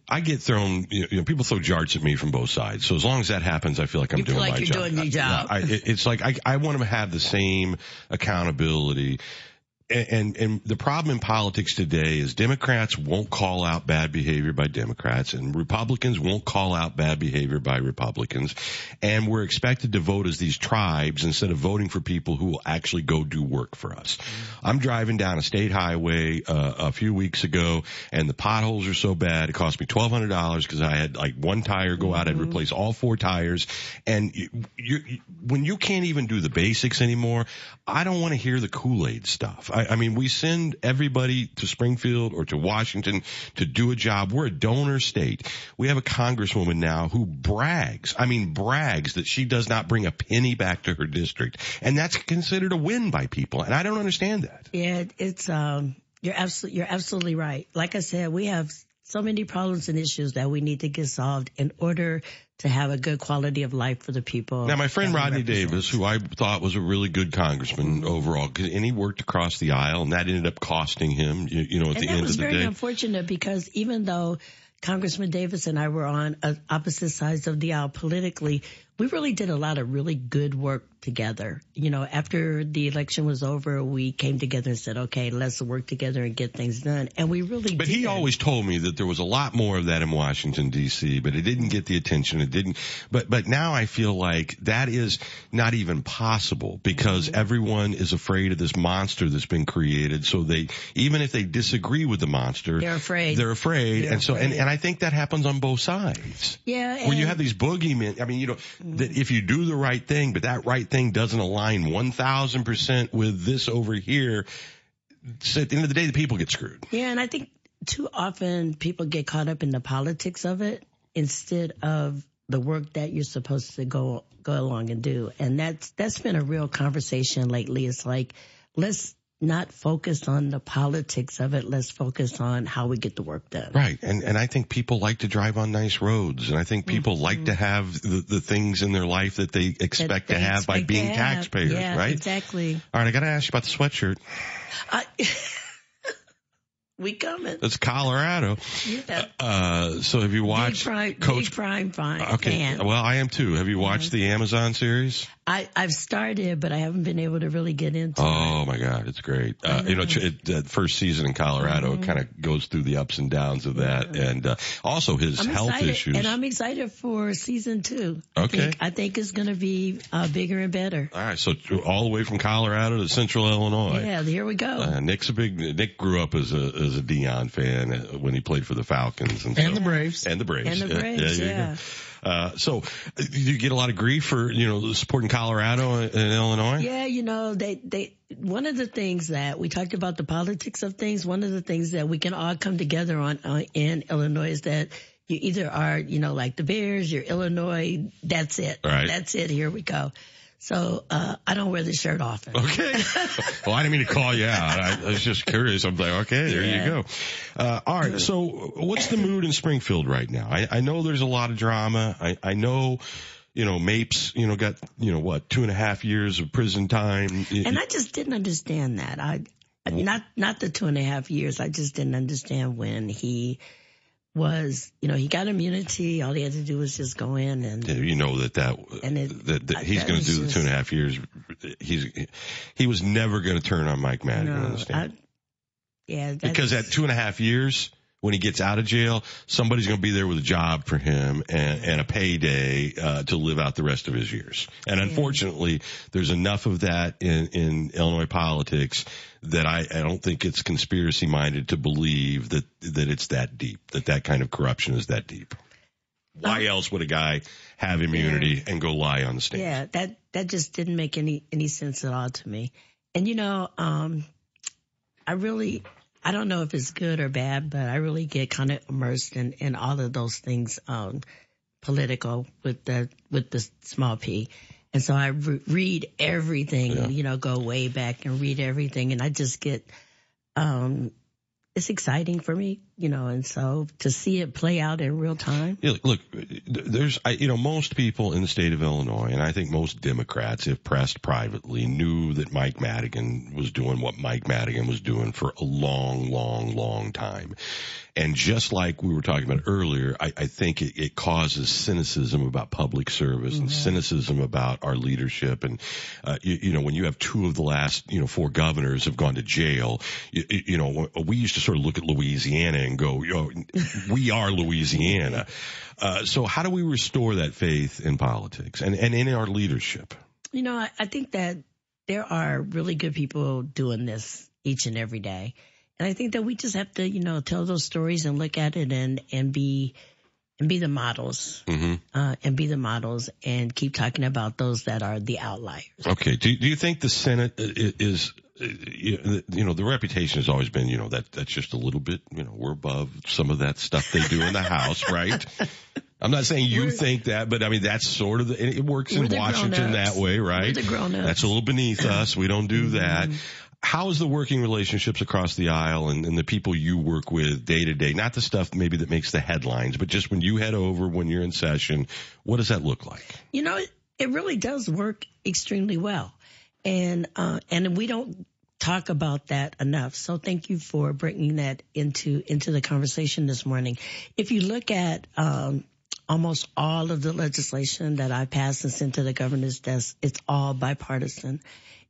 I get thrown, you know, people throw jarts at me from both sides. So as long as that happens, I feel like I'm you doing like my you're job. Doing your job. I, it's like I, I want to have the same accountability and, and the problem in politics today is Democrats won't call out bad behavior by Democrats and Republicans won't call out bad behavior by Republicans. And we're expected to vote as these tribes instead of voting for people who will actually go do work for us. I'm driving down a state highway uh, a few weeks ago and the potholes are so bad. It cost me $1,200 because I had like one tire go out. I'd mm-hmm. replace all four tires. And you, you, when you can't even do the basics anymore, I don't want to hear the Kool-Aid stuff. I, I mean, we send everybody to Springfield or to Washington to do a job. We're a donor state. We have a congresswoman now who brags, I mean, brags that she does not bring a penny back to her district. And that's considered a win by people. And I don't understand that. Yeah, it's, um, you're absolutely, you're absolutely right. Like I said, we have so many problems and issues that we need to get solved in order to have a good quality of life for the people. Now, my friend Rodney Davis, who I thought was a really good congressman overall, and he worked across the aisle, and that ended up costing him, you, you know, at and the end of the day. That was very unfortunate because even though Congressman Davis and I were on uh, opposite sides of the aisle politically, we really did a lot of really good work together. You know, after the election was over, we came together and said, okay, let's work together and get things done. And we really But did. he always told me that there was a lot more of that in Washington DC, but it didn't get the attention. It didn't, but, but now I feel like that is not even possible because mm-hmm. everyone is afraid of this monster that's been created. So they, even if they disagree with the monster, they're afraid. They're afraid. They're and so, afraid. and, and I think that happens on both sides. Yeah. Where you have these boogeymen. I mean, you know. That if you do the right thing, but that right thing doesn't align 1000% with this over here, so at the end of the day, the people get screwed. Yeah, and I think too often people get caught up in the politics of it instead of the work that you're supposed to go go along and do. And that's that's been a real conversation lately. It's like let's not focus on the politics of it. Let's focus on how we get the work done. Right. And, and I think people like to drive on nice roads. And I think people mm-hmm. like to have the, the things in their life that they expect that to they have by being to have. taxpayers, yeah, right? Exactly. All right. I got to ask you about the sweatshirt. I, we coming. It's Colorado. Yeah. Uh, so have you watched big prime, Coach? Big prime fine Okay. fan. Well, I am too. Have you watched the Amazon series? I, I've started, but I haven't been able to really get into it. Oh my God, it's great. Uh, you know, it, uh, first season in Colorado, Mm-hmm. it kind of goes through the ups and downs of that, and uh, also his I'm health excited, issues. and I'm excited for season two. Okay. I think, I think it's going to be uh, bigger and better. All right, so all the way from Colorado to Central Illinois. Yeah, here we go. Uh, Nick's a big. Nick grew up as a as a Deion fan uh, when he played for the Falcons and, And so- the Braves. and the Braves And the Yeah, Braves, there you go. yeah. Uh, so, you get a lot of grief for you know supporting Colorado and Illinois. Yeah, you know, they, they, one of the things that we talked about the politics of things, one of the things that we can all come together on uh, in Illinois is that you either are, you know, like the Bears, you're Illinois, that's it. Right. That's it. Here we go. So, uh, I don't wear the shirt often. Okay. well, I didn't mean to call you out. I, I was just curious. I'm like, okay, there Yeah. you go. Uh, all right. So what's the mood in Springfield right now? I, I know there's a lot of drama. I, I know, you know, Mapes, you know, got, you know, what, two and a half years of prison time. And I just didn't understand that. I, not, not the two and a half years. I just didn't understand when he was, you know, he got immunity. All he had to do was just go in and, Yeah, you know that that, And it- that, that he's going to do the two and a half years. He's he was never going to turn on Mike Madigan. No, understand? Yeah, because at two and a half years, when he gets out of jail, somebody's going to be there with a job for him and, and a payday uh, to live out the rest of his years. And unfortunately, there's enough of that in, in Illinois politics that I, I don't think it's conspiracy minded to believe that that it's that deep, that that kind of corruption is that deep. Why else would a guy have immunity and go lie on the stand? Yeah, that that just didn't make any any sense at all to me. And you know, um, I really I don't know if it's good or bad, but I really get kind of immersed in, in all of those things, um, political with the, with the small p. And so I re- read everything, Yeah. you know, go way back and read everything. And I just get, um, it's exciting for me, you know, and so to see it play out in real time. Yeah, look, there's, I, you know, most people in the state of Illinois, and I think most Democrats, if pressed privately, knew that Mike Madigan was doing what Mike Madigan was doing for a long, long, long time. And just like we were talking about earlier, I, I think it, it causes cynicism about public service and cynicism about our leadership. And, uh, you, you know, when you have two of the last, you know, four governors have gone to jail, you, you know, we used to sort of look at Louisiana and go, know, we are Louisiana. Uh, so how do we restore that faith in politics and, and in our leadership? You know, I, I think that there are really good people doing this each and every day. And I think that we just have to, you know, tell those stories and look at it and, and be, and be the models, Mm-hmm. uh, and be the models and keep talking about those that are the outliers. Okay. Do, do you think the Senate is, you know, the reputation has always been, you know, that that's just a little bit, you know, we're above some of that stuff they do in the House, right? I'm not saying you think that, but I mean, that's sort of the, it works in Washington that way, right? We're. That's a little beneath us. We don't do mm-hmm. that. How is the working relationships across the aisle and, and the people you work with day to day? Not the stuff maybe that makes the headlines, but just when you head over, when you're in session, what does that look like? You know, it really does work extremely well. And, uh, and we don't talk about that enough. So thank you for bringing that into, into the conversation this morning. If you look at, um, almost all of the legislation that I passed and sent to the governor's desk, it's all bipartisan.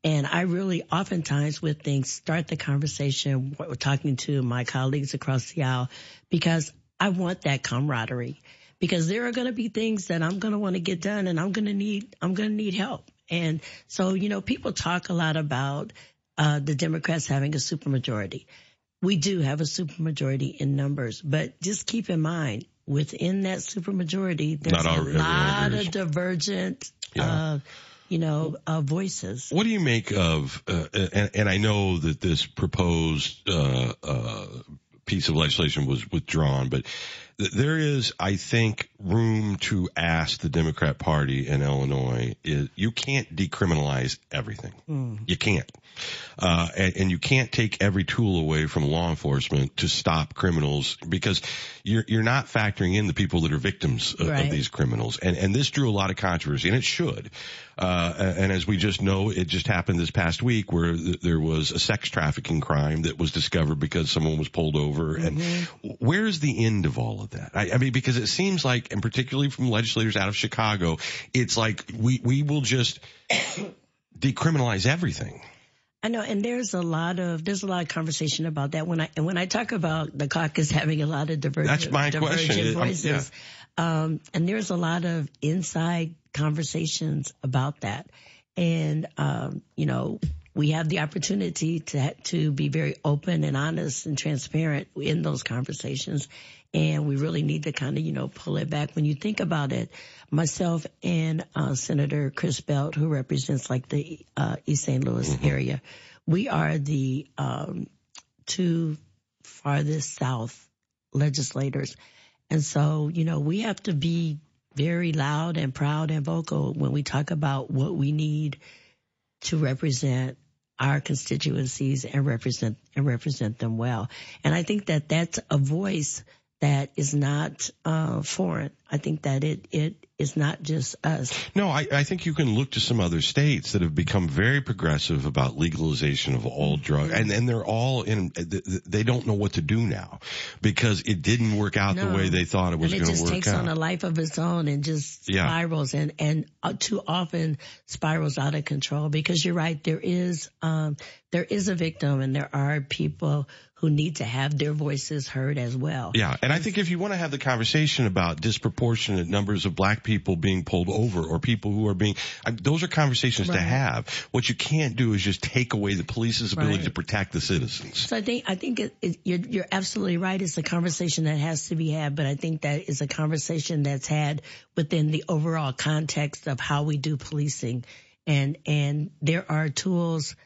And I really oftentimes with things start the conversation talking to my colleagues across the aisle because I want that camaraderie because there are going to be things that I'm going to want to get done and I'm going to need, I'm going to need help. And so, you know, people talk a lot about, uh, the Democrats having a supermajority. We do have a supermajority in numbers, but just keep in mind within that supermajority, there's all- a lot agrees. of divergent, uh, you know, uh, voices. What do you make of, uh, and, and I know that this proposed, uh, uh, piece of legislation was withdrawn, but there is, I think, room to ask the Democrat Party in Illinois is you can't decriminalize everything. You can't. Uh, and, and you can't take every tool away from law enforcement to stop criminals because you're, you're not factoring in the people that are victims of, Right. of these criminals. And, and this drew a lot of controversy and it should. Uh, and as we just know, it just happened this past week where th- there was a sex trafficking crime that was discovered because someone was pulled over. And where's the end of all of that? I, I mean, because it seems like, and particularly from legislators out of Chicago, it's like we, we will just decriminalize everything. I know, and there's a lot of there's a lot of conversation about that. When I and when I talk about the caucus having a lot of divergent, That's my divergent question. Voices, um, and there's a lot of inside conversations about that. And um, you know, we have the opportunity to to be very open and honest and transparent in those conversations. And we really need to kind of, you know, pull it back. When you think about it, myself and uh, Senator Chris Belt, who represents like the uh, East St. Louis area, we are the um, two farthest south legislators. And so, you know, we have to be very loud and proud and vocal when we talk about what we need to represent our constituencies and represent and represent them well. And I think that that's a voice that is not uh, foreign. I think that it it is not just us. No, I, I think you can look to some other states that have become very progressive about legalization of all drugs, and and they're all in. They don't know what to do now because it didn't work out the way they thought it was going to work out. It just takes on a life of its own and just Yeah. spirals and and uh, too often spirals out of control because you're right there is um there is a victim and there are people who need to have their voices heard as well. Yeah, and I think if you want to have the conversation about disproportionate numbers of black people being pulled over or people who are being, I, those are conversations right. to have. What you can't do is just take away the police's ability right. to protect the citizens. So I think I think it, it, you're, you're absolutely right. It's a conversation that has to be had, but I think that is a conversation that's had within the overall context of how we do policing, and and there are tools.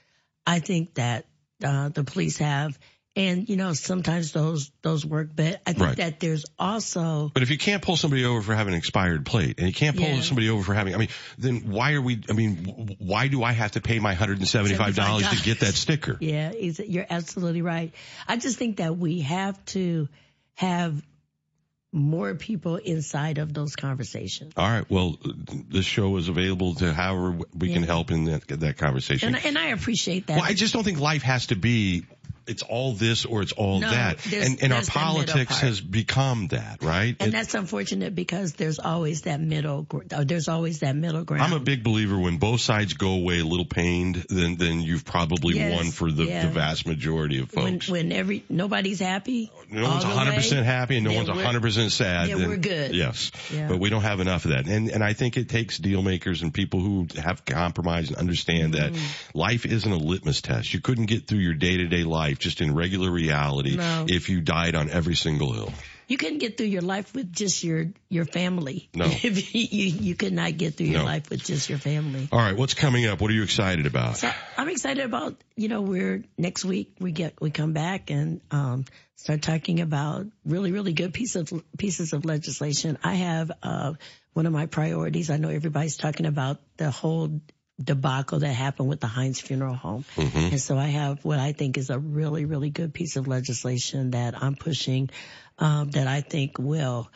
I think that uh, the police have and you know sometimes those those work but i think right. that there's also but if you can't pull somebody over for having an expired plate and you can't pull yeah. somebody over for having i mean then why are we i mean why do i have to pay my $175 to get that sticker yeah you're absolutely right i just think that we have to have more people inside of those conversations. All right. Well, this show is available to however we yeah. can help in that, that conversation. And, and, I appreciate that. Well, I just don't think life has to be it's all this or it's all no, that. And, and our politics has become that, right? And it, that's unfortunate because there's always that middle, there's always that middle ground. I'm a big believer when both sides go away a little pained, then, then you've probably yes, won for the, yeah. the, vast majority of folks. When, when every, nobody's happy. No one's 100% way, happy and no one's 100% sad. Yeah, then, we're good. Yes. Yeah. But we don't have enough of that. And, and I think it takes deal makers and people who have compromised and understand mm. that life isn't a litmus test. You couldn't get through your day to day life just in regular reality no. if you died on every single hill. You couldn't get through your life with just your your family. No, you, you could not get through your no. life with just your family. All right, what's coming up? What are you excited about? So I'm excited about. You know, we're next week we get we come back and um, start talking about really really good pieces of pieces of legislation. I have uh, one of my priorities. I know everybody's talking about the whole debacle that happened with the Heinz Funeral Home. Mm-hmm. And so I have what I think is a really, really good piece of legislation that I'm pushing, um, that I think will,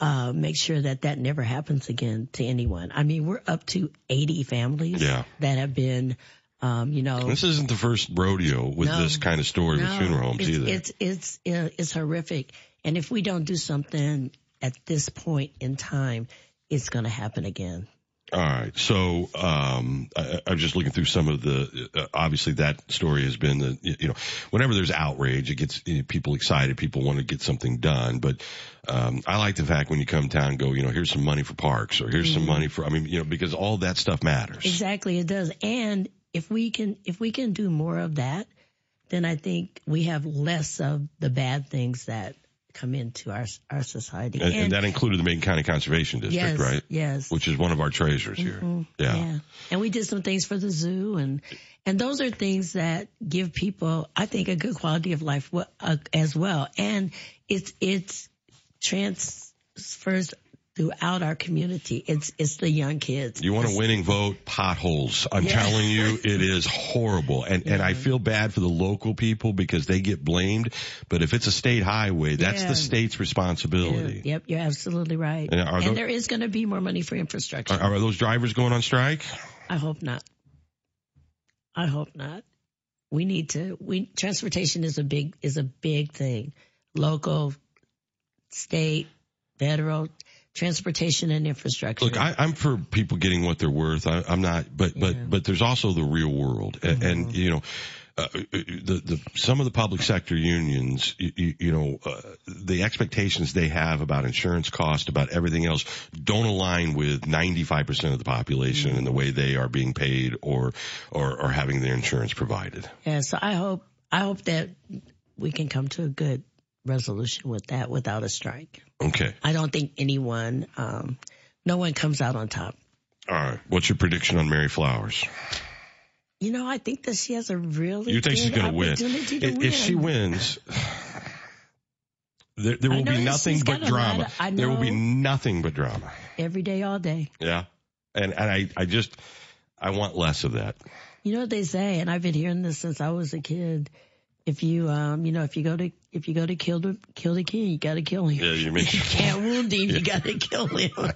uh, make sure that that never happens again to anyone. I mean, we're up to 80 families yeah. that have been, um, you know, this isn't the first rodeo with no, this kind of story no, with funeral homes it's, either. It's, it's, it's horrific. And if we don't do something at this point in time, it's going to happen again. All right. So, um, I, am just looking through some of the, uh, obviously that story has been the, you know, whenever there's outrage, it gets you know, people excited. People want to get something done. But, um, I like the fact when you come down and go, you know, here's some money for parks or here's mm-hmm. some money for, I mean, you know, because all that stuff matters. Exactly. It does. And if we can, if we can do more of that, then I think we have less of the bad things that come into our our society. And, and, and, that included the Macon County Conservation District, yes, right? Yes. Which is one of our treasures mm-hmm. here. Yeah. yeah. And we did some things for the zoo and and those are things that give people, I think, a good quality of life uh, as well. And it's it's transfers throughout our community. It's it's the young kids. You want a winning vote? Potholes. I'm yeah. telling you, it is horrible. And yeah. and I feel bad for the local people because they get blamed. But if it's a state highway, that's yeah. the state's responsibility. Yep, you're absolutely right. And, and those, there is going to be more money for infrastructure. Are, are those drivers going on strike? I hope not. I hope not. We need to. We transportation is a big is a big thing. Local, state, federal transportation and infrastructure. Look, I, am for people getting what they're worth. I, am not, but but yeah. but there's also the real world, mm-hmm. and, and, you know. Uh, the, the, some of the public sector unions, you, you know, uh, the expectations they have about insurance cost, about everything else, don't align with 95% of the population mm-hmm. and the way they are being paid or, or, or having their insurance provided. Yeah. So I hope, I hope that we can come to a good resolution with that without a strike. Okay. I don't think anyone, um, no one comes out on top. All right. What's your prediction on Mary Flowers? You know, I think that she has a really you think she's going to win. If she wins, there, there will be nothing but drama. Of, there will be nothing but drama. Every day, all day. Yeah. And, and I, I just, I want less of that. You know what they say, and I've been hearing this since I was a kid if you um you know if you go to if you go to kill the kill the king you got to kill him. Yeah you mean you can't wound him yeah. you got to kill him.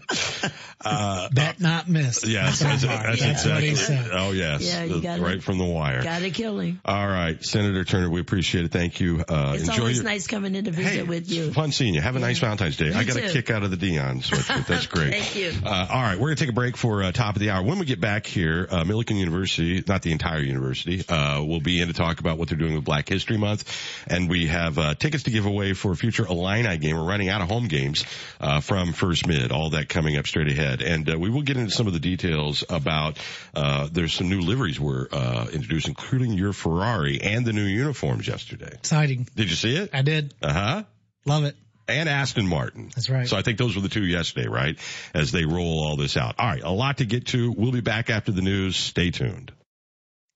Uh, bet not miss. Yes that's, that's yeah. exactly that's oh yes. Yeah, you gotta, right from the wire. got to kill him. All right. Senator Turner we appreciate it. Thank you. Uh, it's enjoy always your... nice coming in to visit hey, with you. fun seeing you. Have a nice Valentine's Day. You I got a kick out of the Deion sweatshirt. That's great. Thank you. Uh, all right. We're gonna take a break for uh, top of the hour. When we get back here uh, Millikin University not the entire university uh, will be in to talk about what they're doing with Black History History Month, and we have uh, tickets to give away for a future Illini game. We're running out of home games uh, from First Mid. All that coming up straight ahead, and uh, we will get into some of the details about. Uh, there's some new liveries we're uh, introducing, including your Ferrari and the new uniforms yesterday. Exciting. Did you see it? I did. Uh huh. Love it. And Aston Martin. That's right. So I think those were the two yesterday, right? As they roll all this out. All right, a lot to get to. We'll be back after the news. Stay tuned.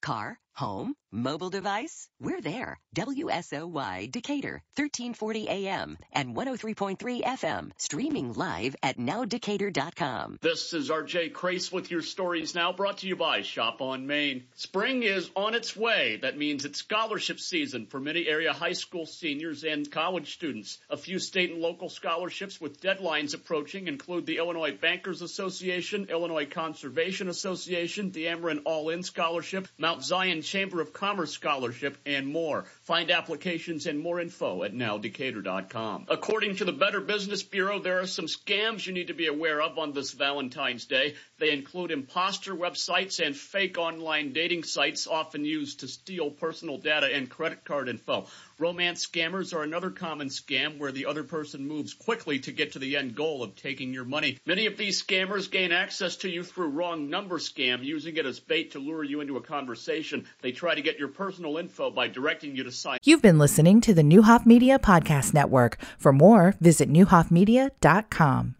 Car, home, mobile device, we're there. WSOY Decatur, 1340 AM and 103.3 FM, streaming live at nowdecatur.com. This is RJ Crace with your stories now brought to you by Shop on Main. Spring is on its way. That means it's scholarship season for many area high school seniors and college students. A few state and local scholarships with deadlines approaching include the Illinois Bankers Association, Illinois Conservation Association, the Ameren All-In Scholarship, Mount Zion Chamber of Commerce Scholarship, and more. Find applications and more info at nowdecatur.com. According to the Better Business Bureau, there are some scams you need to be aware of on this Valentine's Day. They include imposter websites and fake online dating sites often used to steal personal data and credit card info. Romance scammers are another common scam where the other person moves quickly to get to the end goal of taking your money. Many of these scammers gain access to you through wrong number scam, using it as bait to lure you into a conversation. They try to get your personal info by directing you to sign. You've been listening to the Neuhoff Media Podcast Network. For more, visit neuhoffmedia.com.